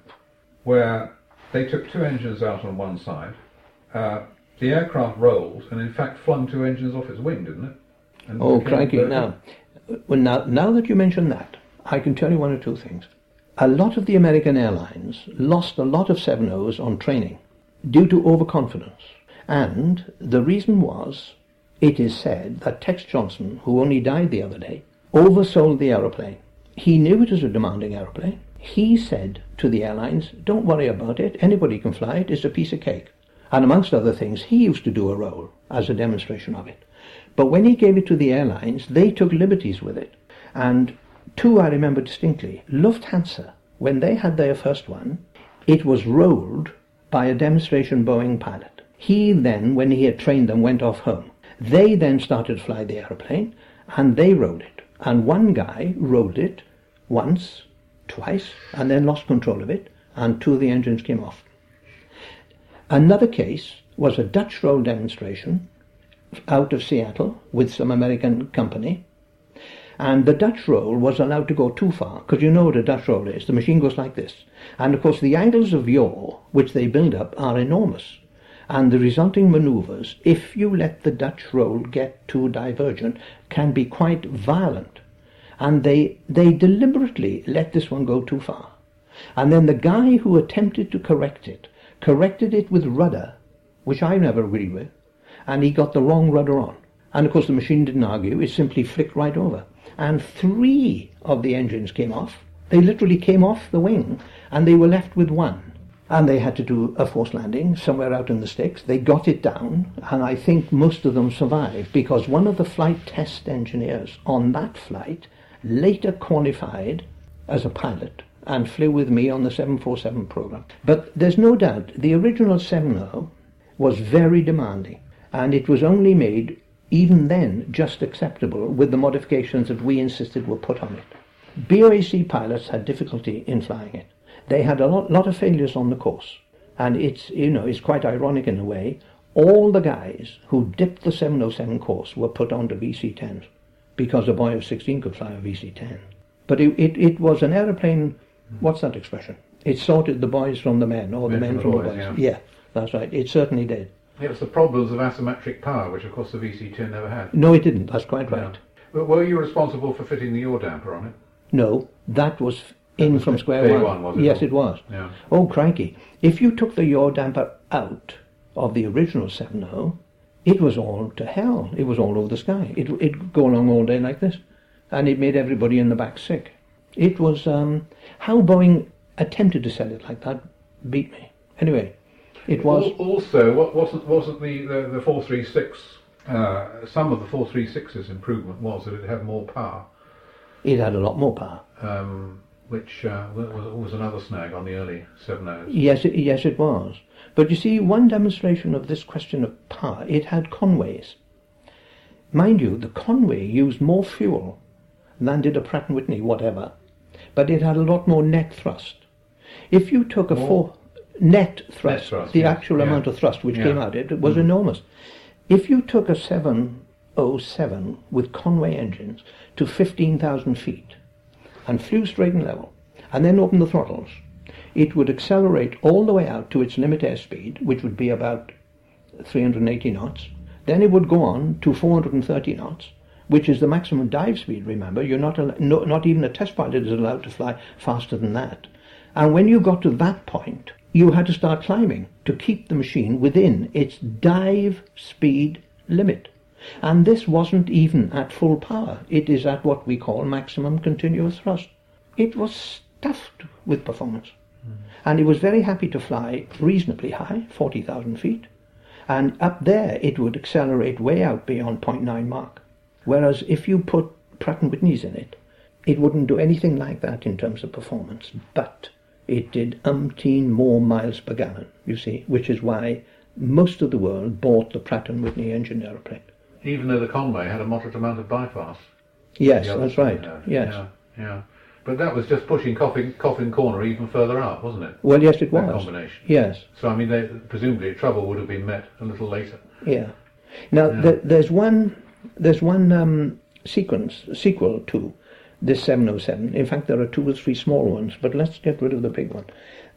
where they took two engines out on one side. Uh, the aircraft rolled and, in fact, flung two engines off its wing, didn't it? And oh, crikey. Now, well, now, now that you mention that, I can tell you one or two things. A lot of the American airlines lost a lot of 7.0s on training due to overconfidence. And the reason was, it is said that Tex Johnston, who only died the other day, oversold the aeroplane he knew it was a demanding aeroplane. He said to the airlines, don't worry about it, anybody can fly it, it's a piece of cake. And amongst other things, he used to do a roll as a demonstration of it. But when he gave it to the airlines, they took liberties with it. And two I remember distinctly. Lufthansa, when they had their first one, it was rolled by a demonstration Boeing pilot. He then, when he had trained them, went off home. They then started to fly the aeroplane, and they rode it. And one guy rode it once, twice, and then lost control of it, and two of the engines came off. Another case was a Dutch roll demonstration out of Seattle with some American company. And the Dutch roll was allowed to go too far, because you know what a Dutch roll is. The machine goes like this. And of course, the angles of yaw, which they build up, are enormous. And the resulting manoeuvres, if you let the Dutch roll get too divergent, can be quite violent. And they, they deliberately let this one go too far. And then the guy who attempted to correct it, corrected it with rudder, which I never agree with, and he got the wrong rudder on. And of course the machine didn't argue, it simply flicked right over. And three of the engines came off. They literally came off the wing, and they were left with one. And they had to do a forced landing somewhere out in the sticks. They got it down, and I think most of them survived because one of the flight test engineers on that flight later qualified as a pilot and flew with me on the 747 program. But there's no doubt the original 70 was very demanding, and it was only made even then just acceptable with the modifications that we insisted were put on it. BOAC pilots had difficulty in flying it. They had a lot, lot of failures on the course, and it's you know it's quite ironic in a way. All the guys who dipped the 707 course were put onto VC-10s because a boy of 16 could fly a VC-10. But it, it, it was an aeroplane What's that expression? It sorted the boys from the men, or the men, from, the boys. yeah. yeah, that's right. It certainly did. It was the problems of asymmetric power, which of course the VC-10 never had. No, it didn't. That's quite Yeah. right. But were you responsible for fitting the yaw damper on it? No, that was in from square one. one, was it? Yes, it was. Yeah. Oh, crikey. If you took the yaw damper out of the original 7.0, it was all to hell. It was all over the sky. It, it'd go along all day like this. And it made everybody in the back sick. It was, um, how Boeing attempted to sell it like that beat me. Anyway, it was, Also, what wasn't wasn't the the, the 436? Uh, some of the 436's improvement was that it had more power, it had a lot more power. um, which uh, was, was another snag on the early 70s. Yes, it, yes, it was. But you see, one demonstration of this question of power, it had Conways. Mind you, the Conway used more fuel than did a Pratt & Whitney, whatever, but it had a lot more net thrust. If you took a More? four net thrust, thrust, the yes, actual yeah. amount of thrust which Yeah. came out, it was enormous. If you took a 707 with Conway engines to 15,000 feet and flew straight and level, and then opened the throttles, it would accelerate all the way out to its limit airspeed, which would be about 380 knots. Then it would go on to 430 knots, which is the maximum dive speed. Remember, you're not al- no, not even a test pilot is allowed to fly faster than that. And when you got to that point, you had to start climbing to keep the machine within its dive speed limit. And this wasn't even at full power. It is at what we call maximum continuous thrust. It was stuffed with performance. Hmm. And it was very happy to fly reasonably high, 40,000 feet. And up there, it would accelerate way out beyond 0.9 Mach. Whereas if you put Pratt & Whitney's in it, it wouldn't do anything like that in terms of performance. But it did umpteen more miles per gallon, you see, which is why most of the world bought the Pratt & Whitney engine aeroplane. Even though the Conway had a moderate amount of bypass. Yes, that's right. had. Yes. Yeah, yeah. But that was just pushing Coffin, Coffin Corner even further up, wasn't it? Well, yes, it That was. combination. Yes. So, I mean, they, presumably trouble would have been met a little later. Yeah. Now Th- there's one there's one um, sequence sequel to this 707. In fact, there are two or three small ones, but let's get rid of the big one.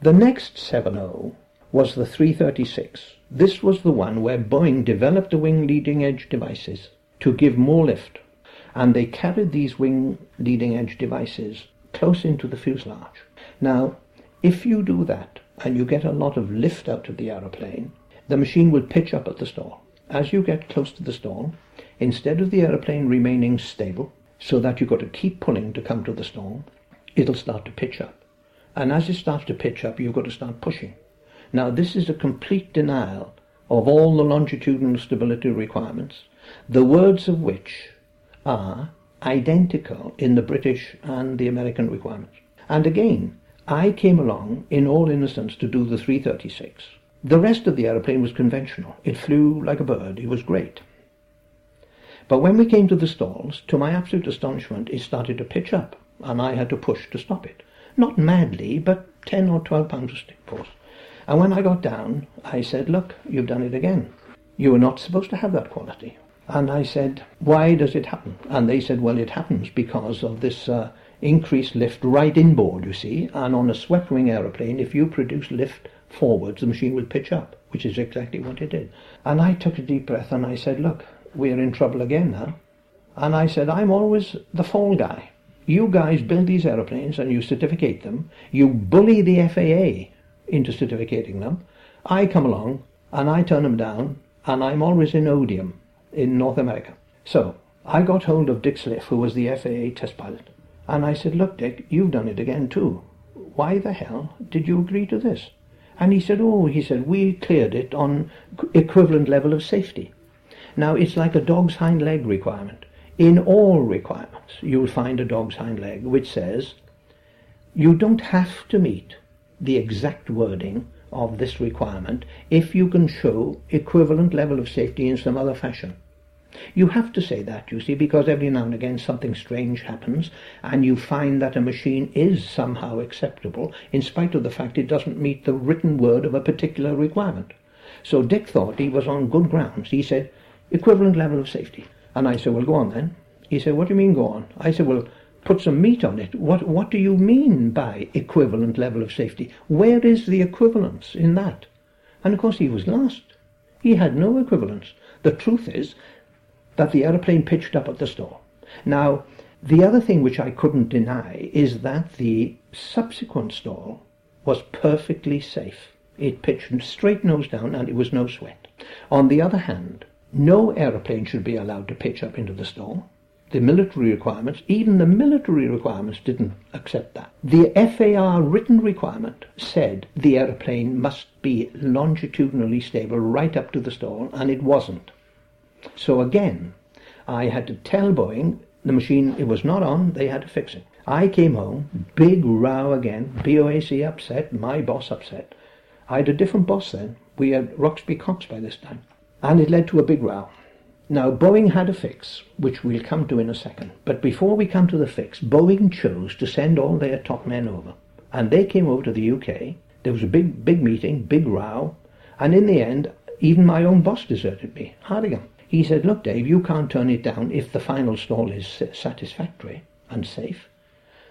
The next 70 was the 336. This was the one where Boeing developed the wing leading edge devices to give more lift, and they carried these wing leading edge devices close into the fuselage. Now, if you do that and you get a lot of lift out of the aeroplane, the machine will pitch up at the stall. As you get close to the stall, instead of the aeroplane remaining stable, so that you've got to keep pulling to come to the stall, it'll start to pitch up. And as it starts to pitch up, you've got to start pushing. Now, this is a complete denial of all the longitudinal stability requirements, the words of which are identical in the British and the American requirements. And again, I came along in all innocence to do the 336. The rest of the aeroplane was conventional. It flew like a bird. It was great. But when we came to the stalls, to my absolute astonishment, it started to pitch up, and I had to push to stop it. Not madly, but 10 or 12 pounds of stick force. And when I got down, I said, Look, you've done it again. You were not supposed to have that quality. And I said, Why does it happen? And they said, Well, it happens because of this uh, increased lift right inboard, you see. And on a swept wing aeroplane, if you produce lift forwards, the machine will pitch up, which is exactly what it did. And I took a deep breath and I said, look, we're in trouble again now. And I said, I'm always the fall guy. You guys build these aeroplanes and you certificate them. You bully the FAA into certificating them. I come along and I turn them down and I'm always in odium in North America. So I got hold of Dick Sliff, who was the FAA test pilot, and I said, look, Dick, you've done it again too. Why the hell did you agree to this? And he said, oh, he said, we cleared it on equivalent level of safety. Now, it's like a dog's hind leg requirement. In all requirements, you'll find a dog's hind leg which says you don't have to meet the exact wording of this requirement if you can show equivalent level of safety in some other fashion. You have to say that, you see, because every now and again something strange happens and you find that a machine is somehow acceptable in spite of the fact it doesn't meet the written word of a particular requirement. So Dick thought he was on good grounds. He said, equivalent level of safety. And I said, well, go on then. He said, what do you mean go on? I said, well, put some meat on it. What, what do you mean by equivalent level of safety? Where is the equivalence in that? And of course he was lost. He had no equivalence. The truth is that the aeroplane pitched up at the stall. Now, the other thing which I couldn't deny is that the subsequent stall was perfectly safe. It pitched straight nose down and it was no sweat. On the other hand, no aeroplane should be allowed to pitch up into the stall. The military requirements, even the military requirements didn't accept that. The FAR written requirement said the aeroplane must be longitudinally stable right up to the stall, and it wasn't. So again, I had to tell Boeing the machine, it was not on, they had to fix it. I came home, big row again, BOAC upset, my boss upset. I had a different boss then. We had Roxbee Cox by this time and it led to a big row. Now, Boeing had a fix, which we'll come to in a second. But before we come to the fix, Boeing chose to send all their top men over. And they came over to the UK. There was a big, big meeting, big row. And in the end, even my own boss deserted me, Hardingham. He said, look, Dave, you can't turn it down if the final stall is satisfactory and safe.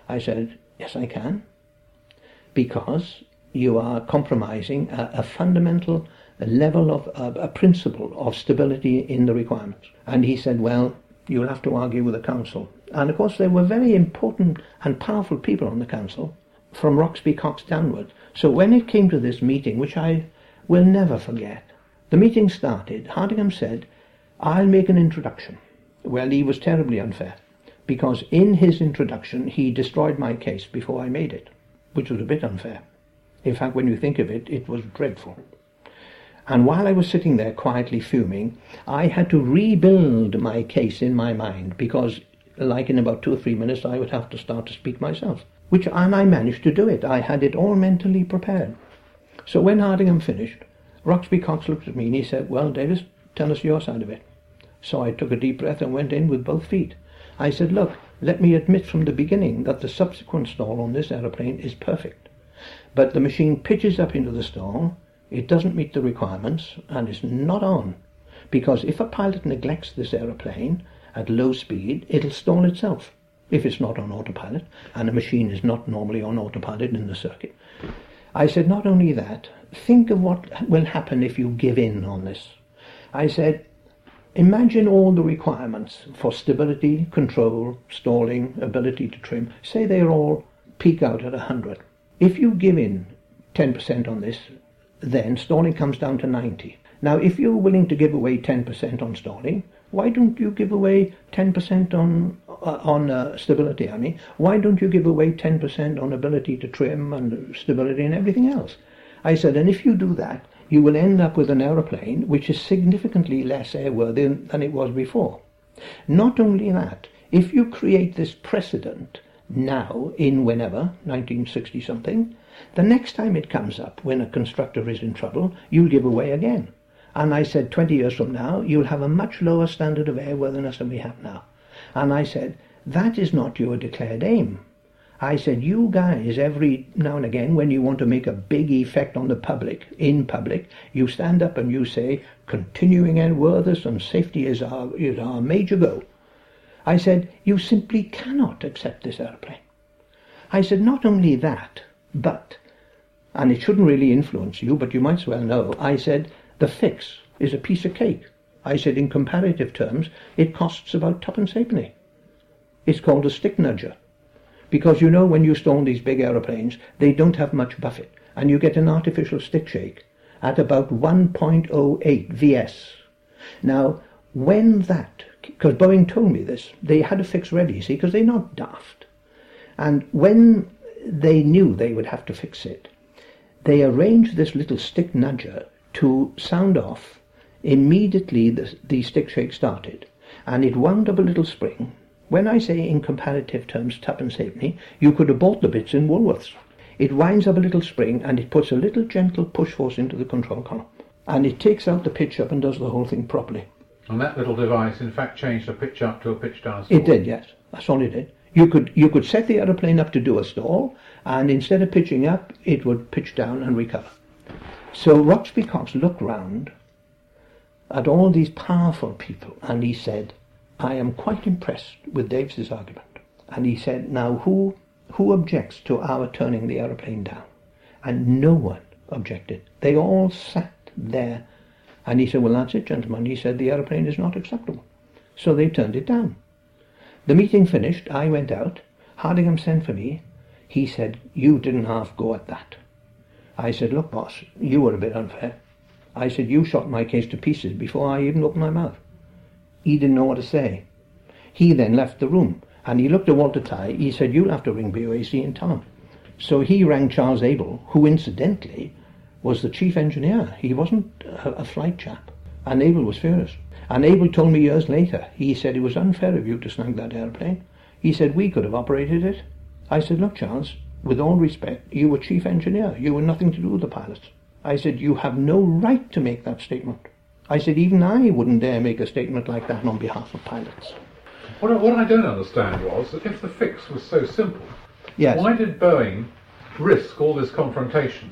I said, yes, I can. Because you are compromising a, a fundamental a level of uh, a principle of stability in the requirements. And he said, well, you'll have to argue with the council. And of course, there were very important and powerful people on the council, from Roxbee Cox downwards. So when it came to this meeting, which I will never forget, the meeting started. Hardingham said, I'll make an introduction. Well, he was terribly unfair, because in his introduction, he destroyed my case before I made it, which was a bit unfair. In fact, when you think of it, it was dreadful. And while I was sitting there quietly fuming, I had to rebuild my case in my mind because, like in about two or three minutes, I would have to start to speak myself. Which, and I managed to do it. I had it all mentally prepared. So when Hardingham finished, Roxbee Cox looked at me and he said, Well, Davis, tell us your side of it. So I took a deep breath and went in with both feet. I said, Look, let me admit from the beginning that the subsequent stall on this aeroplane is perfect. But the machine pitches up into the stall, it doesn't meet the requirements and it's not on. Because if a pilot neglects this aeroplane at low speed, it'll stall itself if it's not on autopilot, and a machine is not normally on autopilot in the circuit. I said, not only that, think of what will happen if you give in on this. I said, imagine all the requirements for stability, control, stalling, ability to trim. Say they're all peak out at 100. If you give in 10% on this, then stalling comes down to 90. Now, if you're willing to give away 10% on stalling, why don't you give away 10% on uh, on uh, stability? I mean, why don't you give away 10% on ability to trim and stability and everything else? I said, and if you do that, you will end up with an aeroplane which is significantly less airworthy than it was before. Not only that, if you create this precedent now in whenever, 1960 something, the next time it comes up, when a constructor is in trouble, you'll give away again. And I said, 20 years from now, you'll have a much lower standard of airworthiness than we have now. And I said, that is not your declared aim. I said, you guys, every now and again, when you want to make a big effect on the public, in public, you stand up and you say, continuing airworthiness and safety is our, is our major goal. I said, you simply cannot accept this airplane. I said, not only that, but and it shouldn't really influence you, but you might as well know. I said, the fix is a piece of cake. I said, in comparative terms, it costs about twopence halfpenny. It's called a stick nudger. Because you know when you stone these big aeroplanes, they don't have much buffet, and you get an artificial stick shake at about 1.08 VS. Now, when that, because Boeing told me this, they had a fix ready, see, because they're not daft. And when they knew they would have to fix it, they arranged this little stick nudger to sound off immediately the, the stick shake started, and it wound up a little spring. When I say in comparative terms tuppence halfpenny, you could have bought the bits in Woolworths. It winds up a little spring and it puts a little gentle push force into the control column. And it takes out the pitch up and does the whole thing properly. And that little device, in fact, changed the pitch up to a pitch down. It did, yes. That's all it did. You could you could set the aeroplane up to do a stall, and instead of pitching up, it would pitch down and recover. So Roxbee Cox looked round at all these powerful people, and he said, "I am quite impressed with Davis's argument." And he said, "Now who who objects to our turning the aeroplane down?" And no one objected. They all sat there, and he said, "Well, that's it, gentlemen." He said, "The aeroplane is not acceptable," so they turned it down. The meeting finished, I went out. Hardingham sent for me. He said, You didn't half go at that. I said, Look, boss, you were a bit unfair. I said, You shot my case to pieces before I even opened my mouth. He didn't know what to say. He then left the room, and he looked at Walter Tye. He said, You'll have to ring BOAC tell him. So he rang Charles Abell, who incidentally was the chief engineer. He wasn't a, a flight chap. And Abell was furious. And Abell told me years later, he said it was unfair of you to snag that airplane. He said we could have operated it. I said, look, Charles, with all respect, you were chief engineer. You were nothing to do with the pilots. I said, you have no right to make that statement. I said, even I wouldn't dare make a statement like that on behalf of pilots. What, I- what I don't understand was that if the fix was so simple, Yes. why did Boeing risk all this confrontation?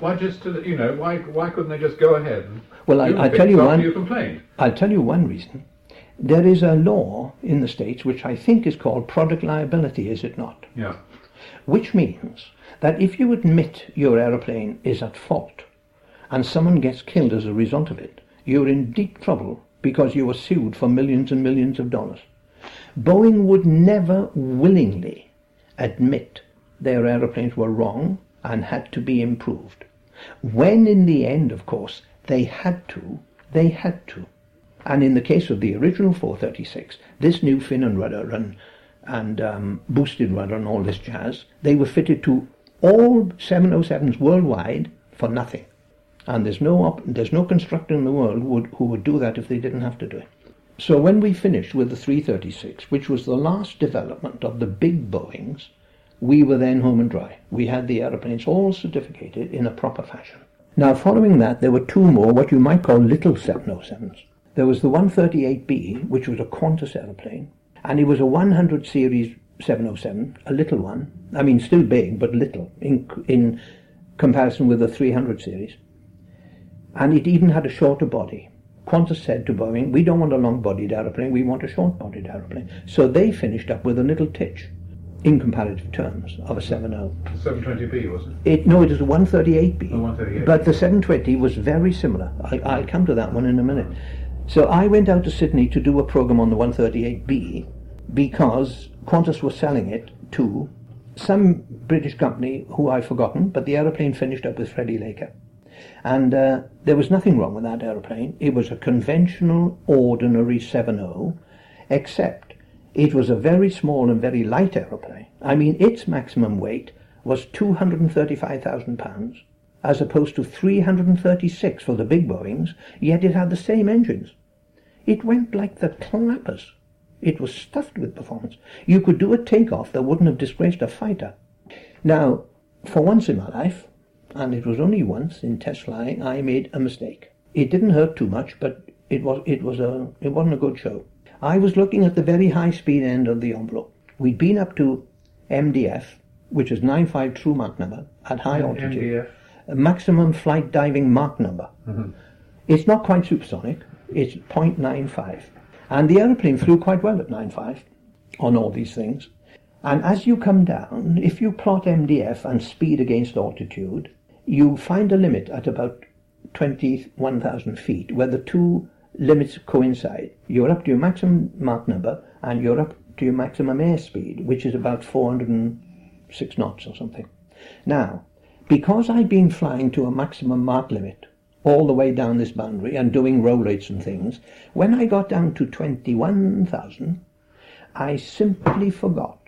Why just, uh, you know, why why couldn't they just go ahead and Well, I- do the I'll tell you one- you complained? I'll tell you one reason. There is a law in the States which I think is called product liability, is it not? Yeah. Which means that if you admit your aeroplane is at fault and someone gets killed as a result of it, you're in deep trouble because you were sued for millions and millions of dollars. Boeing would never willingly admit their aeroplanes were wrong and had to be improved. When in the end, of course, they had to, they had to. And in the case of the original 436, this new fin and rudder and, and um, boosted rudder and all this jazz, they were fitted to all 707s worldwide for nothing. And there's no op- there's no constructor in the world would, who would do that if they didn't have to do it. So when we finished with the 336, which was the last development of the big Boeings, we were then home and dry. We had the aeroplanes all certificated in a proper fashion. Now, following that, there were two more, what you might call little 707s. There was the 138B, which was a Qantas aeroplane, and it was a 100 series 707, a little one. I mean, still big, but little in, in comparison with the 300 series. And it even had a shorter body. Qantas said to Boeing, we don't want a long-bodied aeroplane, we want a short-bodied aeroplane. So they finished up with a little titch, in comparative terms, of a oh. 7.0. 720B, wasn't it? It, no, it was a 138B. Oh, 138. But the 720 was very similar. I, I'll come to that one in a minute. So I went out to Sydney to do a program on the 138B because Qantas was selling it to some British company who I've forgotten, but the aeroplane finished up with Freddie Laker. And uh, there was nothing wrong with that aeroplane. It was a conventional, ordinary 7.0, except it was a very small and very light aeroplane. I mean, its maximum weight was 235,000 pounds, as opposed to 336 for the big Boeings, yet it had the same engines. It went like the clappers. It was stuffed with performance. You could do a takeoff that wouldn't have disgraced a fighter. Now, for once in my life, and it was only once in test flying, I made a mistake. It didn't hurt too much, but it was it was a it wasn't a good show. I was looking at the very high speed end of the envelope. We'd been up to MDF, which is 95 true Mach number at high mm, altitude, MDF. a maximum flight diving Mach number. Mm-hmm. It's not quite supersonic. It's 0.95, and the aeroplane flew quite well at 9.5 on all these things. And as you come down, if you plot MDF and speed against altitude, you find a limit at about 21,000 feet where the two limits coincide. You're up to your maximum Mach number and you're up to your maximum airspeed, which is about 406 knots or something. Now, because I'd been flying to a maximum Mach limit all the way down this boundary and doing roll rates and things, when I got down to 21,000, I simply forgot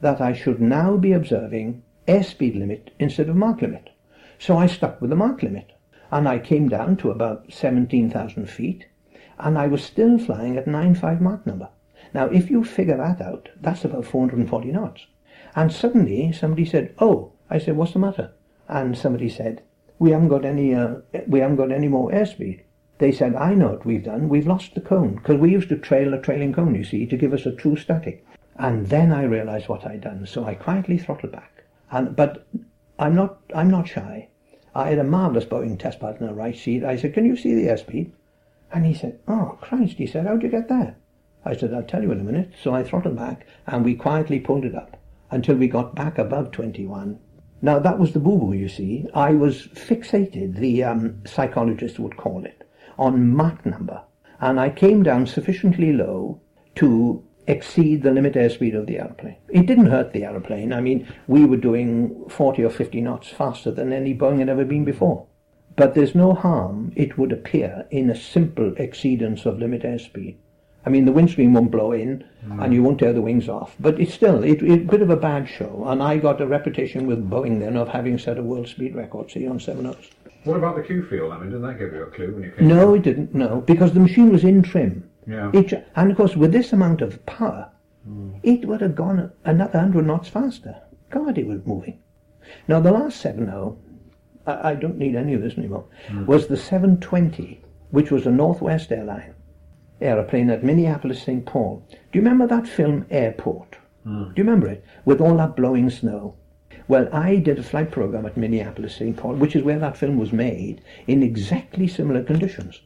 that I should now be observing airspeed limit instead of Mach limit. So I stuck with the Mach limit and I came down to about 17,000 feet and I was still flying at 9.5 Mach number. Now, if you figure that out, that's about 440 knots. And suddenly somebody said, "Oh," I said, "What's the matter?" And somebody said, "We haven't got any, uh, we haven't got any more airspeed." They said, "I know what we've done. We've lost the cone because we used to trail a trailing cone, you see, to give us a true static." And then I realised what I'd done, so I quietly throttled back. And but I'm not, I'm not shy. I had a marvellous Boeing test pilot in the right seat. I said, "Can you see the airspeed?" And he said, "Oh Christ!" He said, "How'd you get there?" I said, I'll tell you in a minute. So I throttled back and we quietly pulled it up until we got back above 21. Now that was the boo-boo, you see. I was fixated, the um, psychologist would call it, on Mach number. And I came down sufficiently low to exceed the limit airspeed of the aeroplane. It didn't hurt the aeroplane. I mean, we were doing 40 or 50 knots faster than any Boeing had ever been before. But there's no harm, it would appear, in a simple exceedance of limit airspeed. I mean, the windscreen won't blow in, mm. and you won't tear the wings off. But it's still it's it, a bit of a bad show, and I got a reputation with Boeing then of having set a world speed record, see, on seven O's. What about the Q feel? I mean, didn't that give you a clue when you came? No, it didn't. No, because the machine was in trim. Yeah. It, and of course, with this amount of power, mm. it would have gone another hundred knots faster. God, it was moving. Now, the last 7.0, I, I don't need any of this anymore, mm. was the 720, which was a Northwest airline aeroplane at Minneapolis, St. Paul. Do you remember that film Airport? Mm. Do you remember it? With all that blowing snow. Well, I did a flight program at Minneapolis, St. Paul, which is where that film was made, in exactly similar conditions.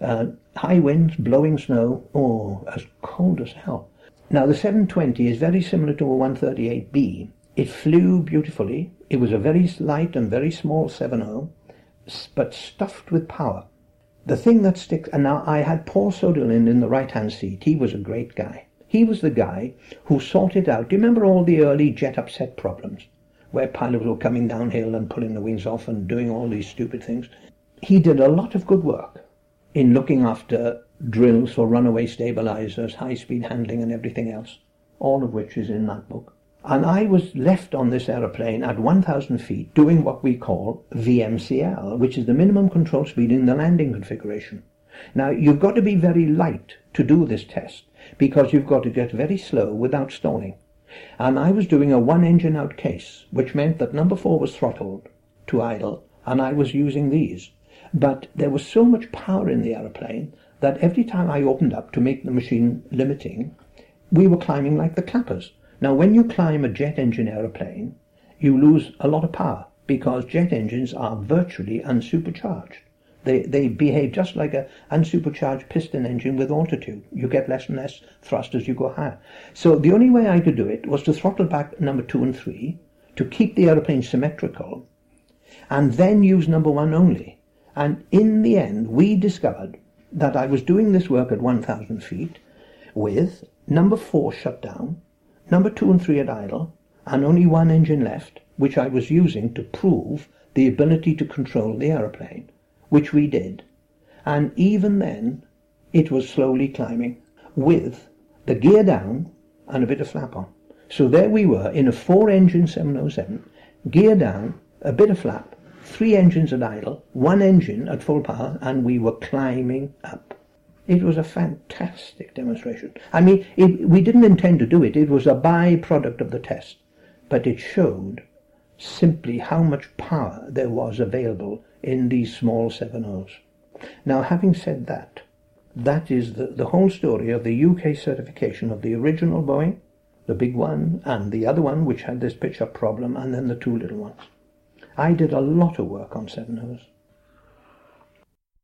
Uh, high winds, blowing snow, oh, as cold as hell. Now, the 720 is very similar to a 138B. It flew beautifully. It was a very light and very small 7.0, but stuffed with power the thing that sticks, and now I had Paul Soderlind in the right hand seat. He was a great guy. He was the guy who sorted out. Do you remember all the early jet upset problems where pilots were coming downhill and pulling the wings off and doing all these stupid things? He did a lot of good work in looking after drills for runaway stabilizers, high speed handling, and everything else, all of which is in that book. And I was left on this aeroplane at 1,000 feet doing what we call VMCL, which is the minimum control speed in the landing configuration. Now, you've got to be very light to do this test because you've got to get very slow without stalling. And I was doing a one engine out case, which meant that number four was throttled to idle, and I was using these. But there was so much power in the aeroplane that every time I opened up to make the machine limiting, we were climbing like the clappers. Now, when you climb a jet engine aeroplane, you lose a lot of power because jet engines are virtually unsupercharged. They, they behave just like an unsupercharged piston engine with altitude. You get less and less thrust as you go higher. So the only way I could do it was to throttle back number two and three to keep the aeroplane symmetrical and then use number one only. And in the end, we discovered that I was doing this work at 1,000 feet with number four shut down number two and three at idle, and only one engine left, which I was using to prove the ability to control the aeroplane, which we did. And even then, it was slowly climbing, with the gear down and a bit of flap on. So there we were in a four-engine 707, gear down, a bit of flap, three engines at idle, one engine at full power, and we were climbing up. It was a fantastic demonstration. I mean, it, we didn't intend to do it. It was a byproduct of the test. But it showed simply how much power there was available in these small 7.0s. Now, having said that, that is the, the whole story of the UK certification of the original Boeing, the big one, and the other one which had this pitch up problem, and then the two little ones. I did a lot of work on 7.0s.